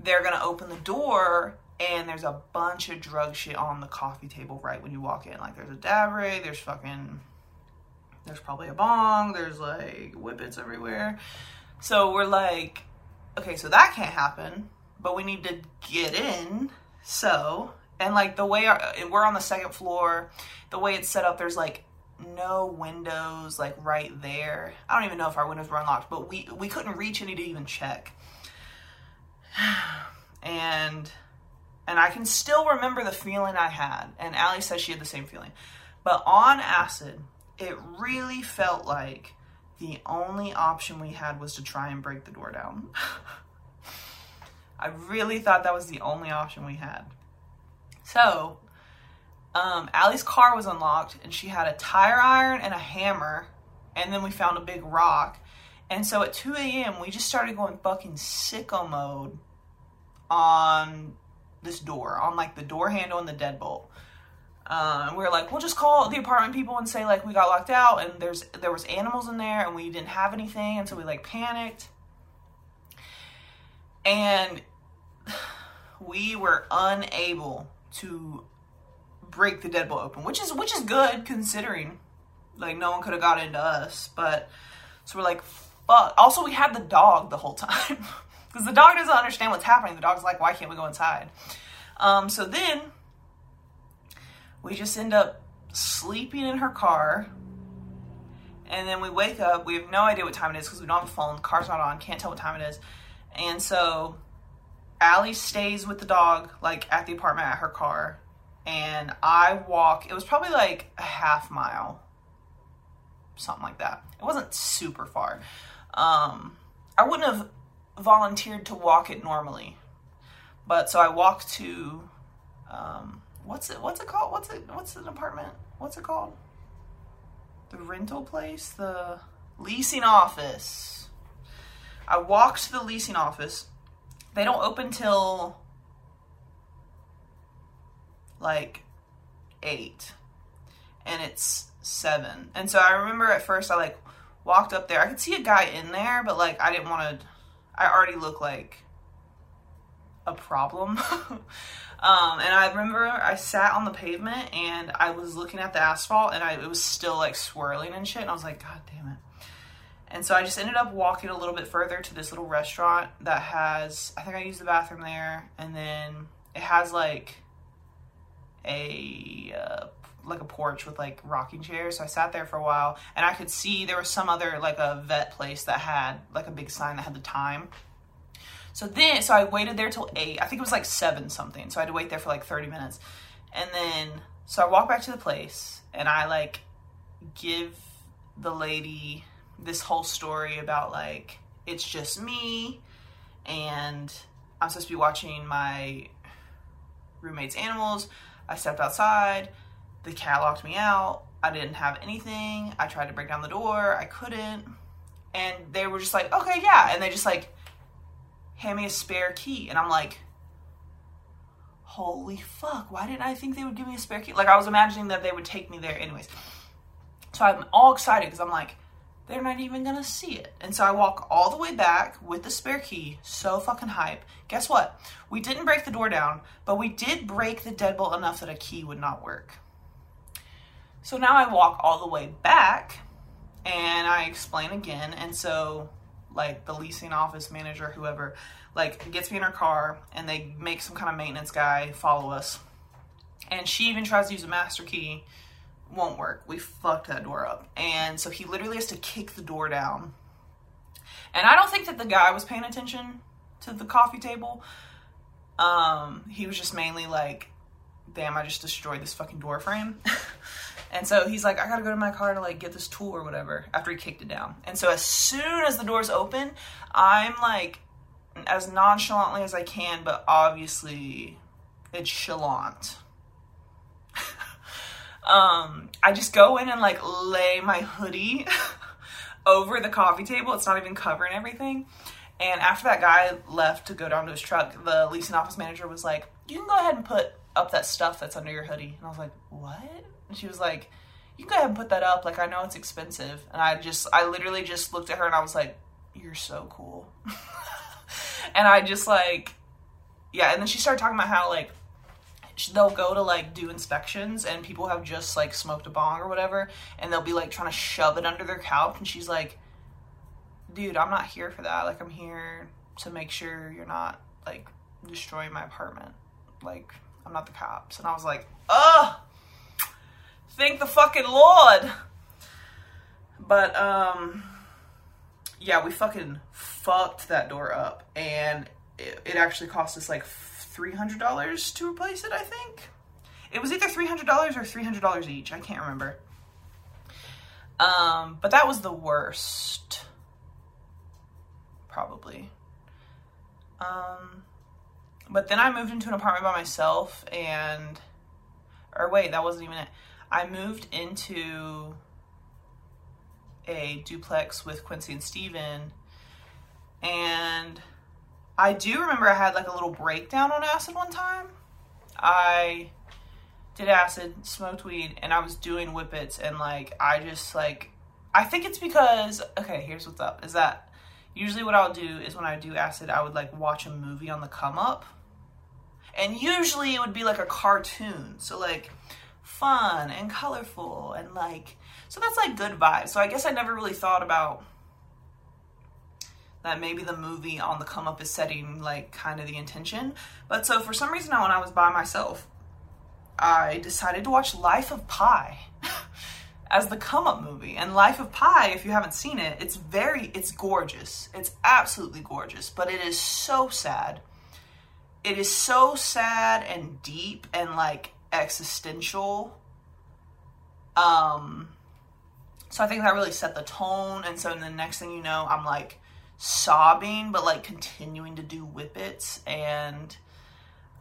they're gonna open the door and there's a bunch of drug shit on the coffee table right when you walk in. Like there's a dab rig there's fucking there's probably a bong there's like whippets everywhere. So we're like okay so that can't happen but we need to get in so and like the way our, we're on the second floor the way it's set up there's like no windows like right there. I don't even know if our windows were unlocked, but we we couldn't reach any to even check. (sighs) And and I can still remember the feeling I had. And Allie says she had the same feeling. But on acid, it really felt like the only option we had was to try and break the door down. (laughs) I really thought that was the only option we had. So um, Allie's car was unlocked and she had a tire iron and a hammer. And then we found a big rock. And so at 2 a.m., we just started going fucking sicko mode on this door, on like the door handle and the deadbolt. Um, we were like, we'll just call the apartment people and say like we got locked out and there's there was animals in there and we didn't have anything, and so we like panicked. And we were unable to break the deadbolt open, which is which is good considering like no one could have got into us. But so we're like, fuck. Also, we had the dog the whole (laughs) time because the dog doesn't understand what's happening. The dog's like, why can't we go inside? Um, so then we just end up sleeping in her car. And then we wake up. We have no idea what time it is because we don't have a phone. The car's not on. Can't tell what time it is. And so Allie stays with the dog, like at the apartment at her car and I walk, it was probably like a half mile, something like that. It wasn't super far. Um, I wouldn't have volunteered to walk it normally, but so I walked to, um, what's it, what's it called? What's it, what's an apartment? What's it called? The rental place? The leasing office. I walked to the leasing office. They don't open till like eight and it's seven. And so I remember at first I like walked up there. I could see a guy in there, but like I didn't want to. I already look like a problem. (laughs) um, and I remember I sat on the pavement and I was looking at the asphalt and I, it was still like swirling and shit. And I was like, God damn it. And so I just ended up walking a little bit further to this little restaurant that has, I think I used the bathroom there. And then it has like a, uh, like a porch with like rocking chairs. So I sat there for a while and I could see there was some other like a vet place that had like a big sign that had the time. So then, so I waited there till eight. I think it was like seven something. So I had to wait there for like 30 minutes. And then, so I walked back to the place and I like give the lady this whole story about like, it's just me and I'm supposed to be watching my roommate's animals. I stepped outside. The cat locked me out. I didn't have anything. I tried to break down the door. I couldn't. And they were just like, okay, yeah. And they just like hand me a spare key. And I'm like, holy fuck, why didn't I think they would give me a spare key? Like, I was imagining that they would take me there anyways. So I'm all excited because I'm like, they're not even gonna see it. And so I walk all the way back with the spare key, so fucking hype. Guess what? We didn't break the door down, but we did break the deadbolt enough that a key would not work. So now I walk all the way back and I explain again. And so like the leasing office manager, whoever, like gets me in her car and they make some kind of maintenance guy follow us. And she even tries to use a master key. Won't work. We fucked that door up. And so he literally has to kick the door down. And I don't think that the guy was paying attention to the coffee table. Um, he was just mainly like, damn, I just destroyed this fucking door frame. (laughs) and so he's like, I gotta go to my car to like get this tool or whatever after he kicked it down. And so as soon as the doors open, I'm like, as nonchalantly as I can, but obviously it's chalant. Um, I just go in and like lay my hoodie (laughs) over the coffee table. It's not even covering everything. And after that guy left to go down to his truck, the leasing office manager was like, You can go ahead and put up that stuff that's under your hoodie. And I was like, What? And she was like, You can go ahead and put that up. Like, I know it's expensive. And I just, I literally just looked at her and I was like, You're so cool. (laughs) and I just like, yeah. And then she started talking about how, like, they'll go to like do inspections and people have just like smoked a bong or whatever and they'll be like trying to shove it under their couch and she's like dude i'm not here for that. Like i'm here to make sure you're not like destroying my apartment. Like i'm not the cops. And i was like ugh! Thank the fucking lord! But um yeah we fucking fucked that door up and it, it actually cost us like $300 to replace it, I think. It was either $300 or $300 each. I can't remember. Um, but that was the worst. Probably. Um, but then I moved into an apartment by myself and or wait, that wasn't even it. I moved into a duplex with Quincy and Steven and I do remember I had like a little breakdown on acid one time. I did acid, smoked weed, and I was doing whippets, and like I just like I think it's because okay, here's what's up is that usually what I'll do is when I do acid, I would like watch a movie on the come up, and usually it would be like a cartoon, so like fun and colorful and like so that's like good vibes. So I guess I never really thought about that maybe the movie on the come up is setting like kind of the intention. But so for some reason, when I was by myself, I decided to watch Life of Pi (laughs) as the come up movie. And Life of Pi, if you haven't seen it, it's very, it's gorgeous. It's absolutely gorgeous, but it is so sad. It is so sad and deep and like existential. Um, so I think that really set the tone. And so the next thing you know, I'm like sobbing, but like continuing to do whippets. And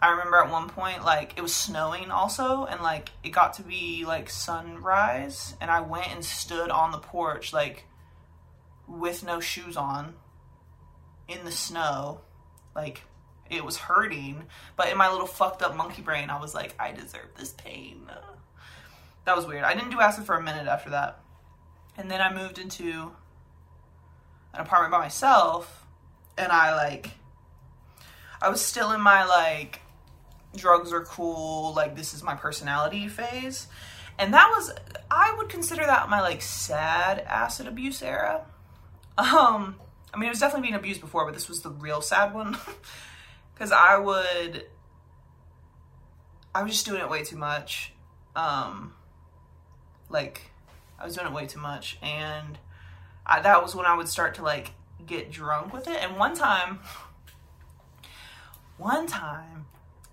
I remember at one point, like it was snowing also, and like it got to be like sunrise, and I went and stood on the porch, like with no shoes on in the snow. Like it was hurting, but in my little fucked up monkey brain, I was like, I deserve this pain. That was weird. I didn't do acid for a minute after that. And then I moved into an apartment by myself and I like I was still in my like drugs are cool, like this is my personality phase. And that was I would consider that my like sad acid abuse era. Um I mean it was definitely being abused before, but this was the real sad one. (laughs) Cuz I would I was just doing it way too much. Um like I was doing it way too much and I, that was when I would start to like get drunk with it. And one time one time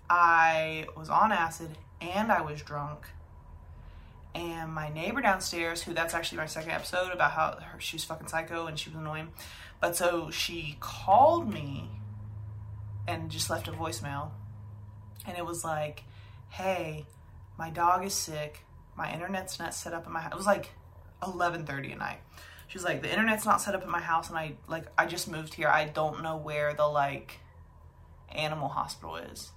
I was on acid and I was drunk. And my neighbor downstairs, who that's actually my second episode about how her, she was fucking psycho and she was annoying. But so she called me and just left a voicemail. And it was like, hey, my dog is sick. My internet's not set up in my house. It was like 11.30 at night. She's like, the internet's not set up in my house and I like I just moved here. I don't know where the like animal hospital is.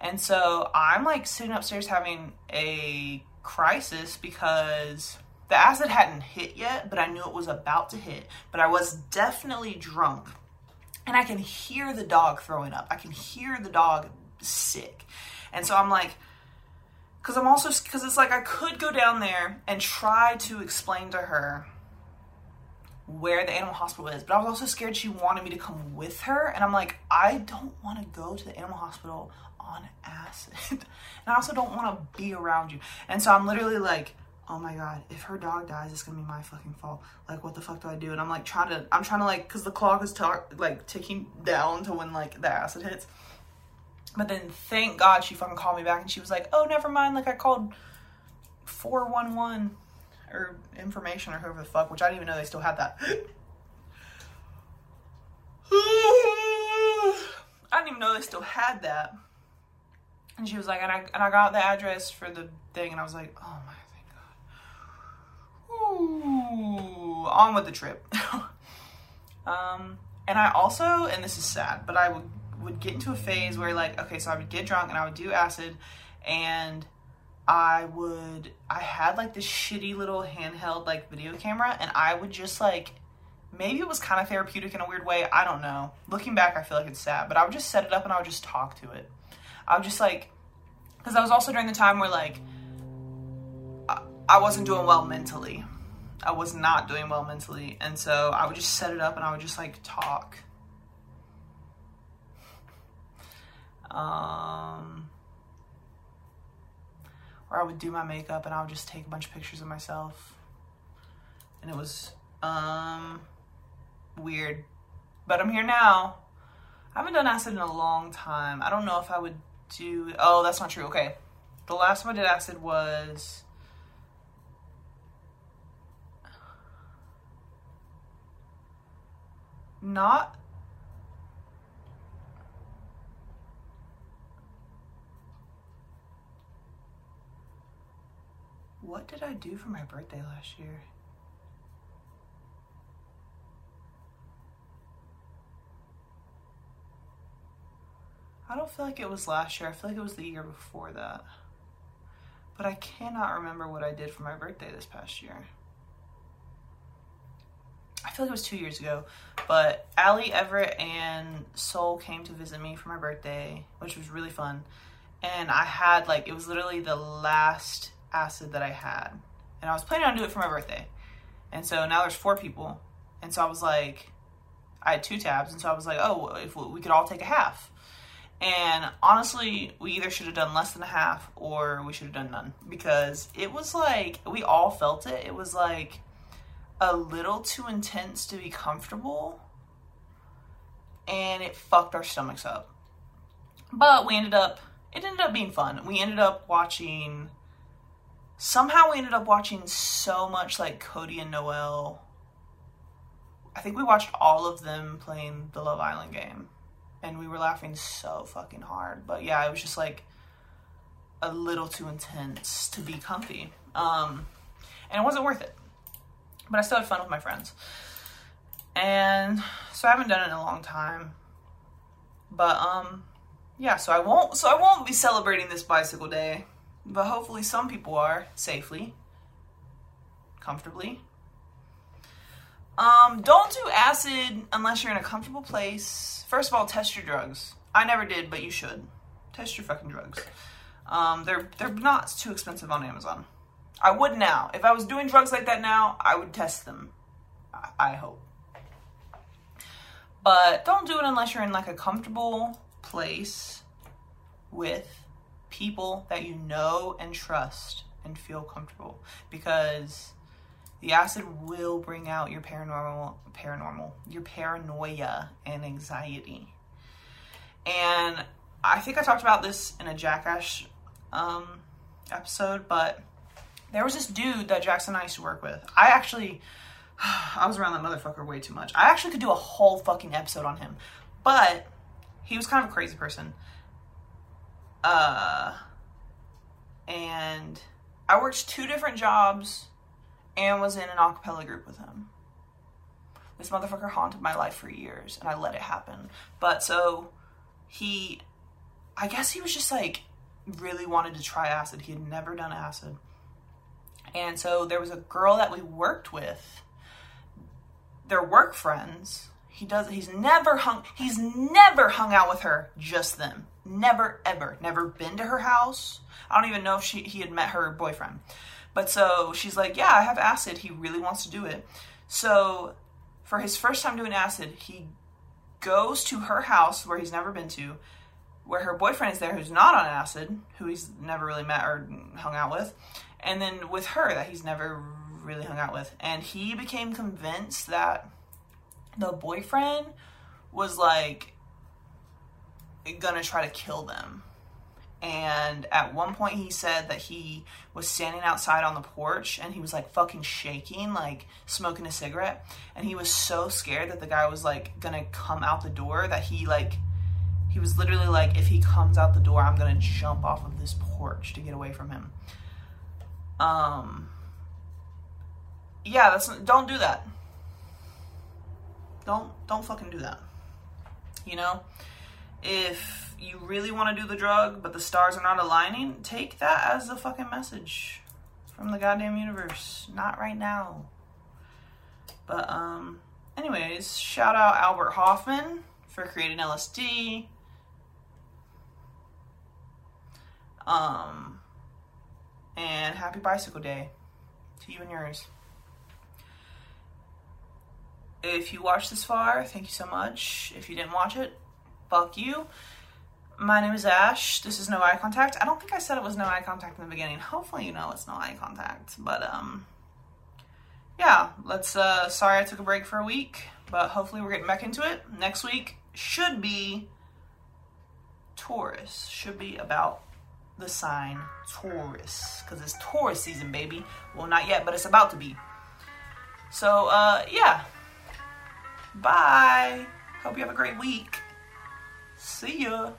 And so I'm like sitting upstairs having a crisis because the acid hadn't hit yet, but I knew it was about to hit. But I was definitely drunk. And I can hear the dog throwing up. I can hear the dog sick. And so I'm like, because I'm also, because it's like I could go down there and try to explain to her where the animal hospital is, but I was also scared she wanted me to come with her. And I'm like, I don't want to go to the animal hospital on acid. (laughs) and I also don't want to be around you. And so I'm literally like, oh my god, if her dog dies, it's gonna be my fucking fault. Like, what the fuck do I do? And I'm like trying to, I'm trying to like, cause the clock is like ticking down to when like the acid hits. But then thank God she fucking called me back and she was like, oh, never mind. Like I called 411 or information or whoever the fuck, which I didn't even know they still had that. (sighs) I didn't even know they still had that. And she was like, and I and I got the address for the thing, and I was like, oh my, thank God. Ooh, on with the trip. (laughs) um, and I also, and this is sad, but I would would get into a phase where like, okay, so I would get drunk and I would do acid, and I would I had like this shitty little handheld like video camera and I would just like maybe it was kind of therapeutic in a weird way, I don't know. Looking back I feel like it's sad, but I would just set it up and I would just talk to it. I would just like cuz I was also during the time where like I, I wasn't doing well mentally. I was not doing well mentally, and so I would just set it up and I would just like talk. Um or I would do my makeup and I would just take a bunch of pictures of myself. And it was um weird. But I'm here now. I haven't done acid in a long time. I don't know if I would do Oh, that's not true. Okay. The last time I did acid was not What did I do for my birthday last year? I don't feel like it was last year. I feel like it was the year before that. But I cannot remember what I did for my birthday this past year. I feel like it was two years ago. But Allie, Everett, and Soul came to visit me for my birthday, which was really fun. And I had, like, it was literally the last acid that I had. And I was planning on doing it for my birthday. And so now there's four people. And so I was like, I had two tabs. And so I was like, oh, if we could all take a half. And honestly, we either should have done less than a half or we should have done none. Because it was like, we all felt it. It was like a little too intense to be comfortable. And it fucked our stomachs up. But we ended up, it ended up being fun. We ended up watching somehow we ended up watching so much like Cody and Noel. I think we watched all of them playing the Love Island game. And we were laughing so fucking hard. But yeah, it was just like a little too intense to be comfy. Um, and it wasn't worth it. But I still had fun with my friends. And so I haven't done it in a long time. But um yeah, so I won't so I won't be celebrating this bicycle day but hopefully some people are safely, comfortably. Um, don't do acid unless you're in a comfortable place. First of all, test your drugs. I never did, but you should. Test your fucking drugs. Um, they're they're not too expensive on Amazon. I would now. If I was doing drugs like that now, I would test them. I, I hope. But don't do it unless you're in like a comfortable place with people that you know and trust and feel comfortable because the acid will bring out your paranormal paranormal your paranoia and anxiety. And i think i talked about this in a jackass um, episode but there was this dude that jackson and i used to work with. I actually (sighs) i was around that motherfucker way too much. I actually could do a whole fucking episode on him but he was kind of a crazy person uh and I worked two different jobs and was in an acapella group with him. This motherfucker haunted my life for years and I let it happen. But so he, I guess he was just like really wanted to try acid. He had never done acid. And so there was a girl that we worked with. They're work friends. He does he's never hung he's never hung out with her just them. Never ever. Never been to her house. I don't even know if she he had met her boyfriend. But so she's like, "Yeah, I have acid. He really wants to do it." So for his first time doing acid, he goes to her house where he's never been to, where her boyfriend is there who's not on acid, who he's never really met or hung out with, and then with her that he's never really hung out with. And he became convinced that the boyfriend was like gonna try to kill them. And at one point, he said that he was standing outside on the porch and he was like fucking shaking, like smoking a cigarette. And he was so scared that the guy was like gonna come out the door that he like, he was literally like, if he comes out the door, I'm gonna jump off of this porch to get away from him. Um, yeah, that's don't do that. Don't don't fucking do that. You know, if you really want to do the drug, but the stars are not aligning, take that as a fucking message from the goddamn universe. Not right now. But um, anyways, shout out Albert Hofmann for creating LSD. Um, and happy bicycle day to you and yours. If you watched this far, thank you so much. If you didn't watch it, fuck you. My name is Ash. This is No Eye Contact. I don't think I said it was no eye contact in the beginning. Hopefully you know it's no eye contact. But um yeah, let's uh sorry I took a break for a week, but hopefully we're getting back into it. Next week should be Taurus. Should be about the sign Taurus cuz it's Taurus season, baby. Well, not yet, but it's about to be. So, uh yeah. Bye. Hope you have a great week. See ya.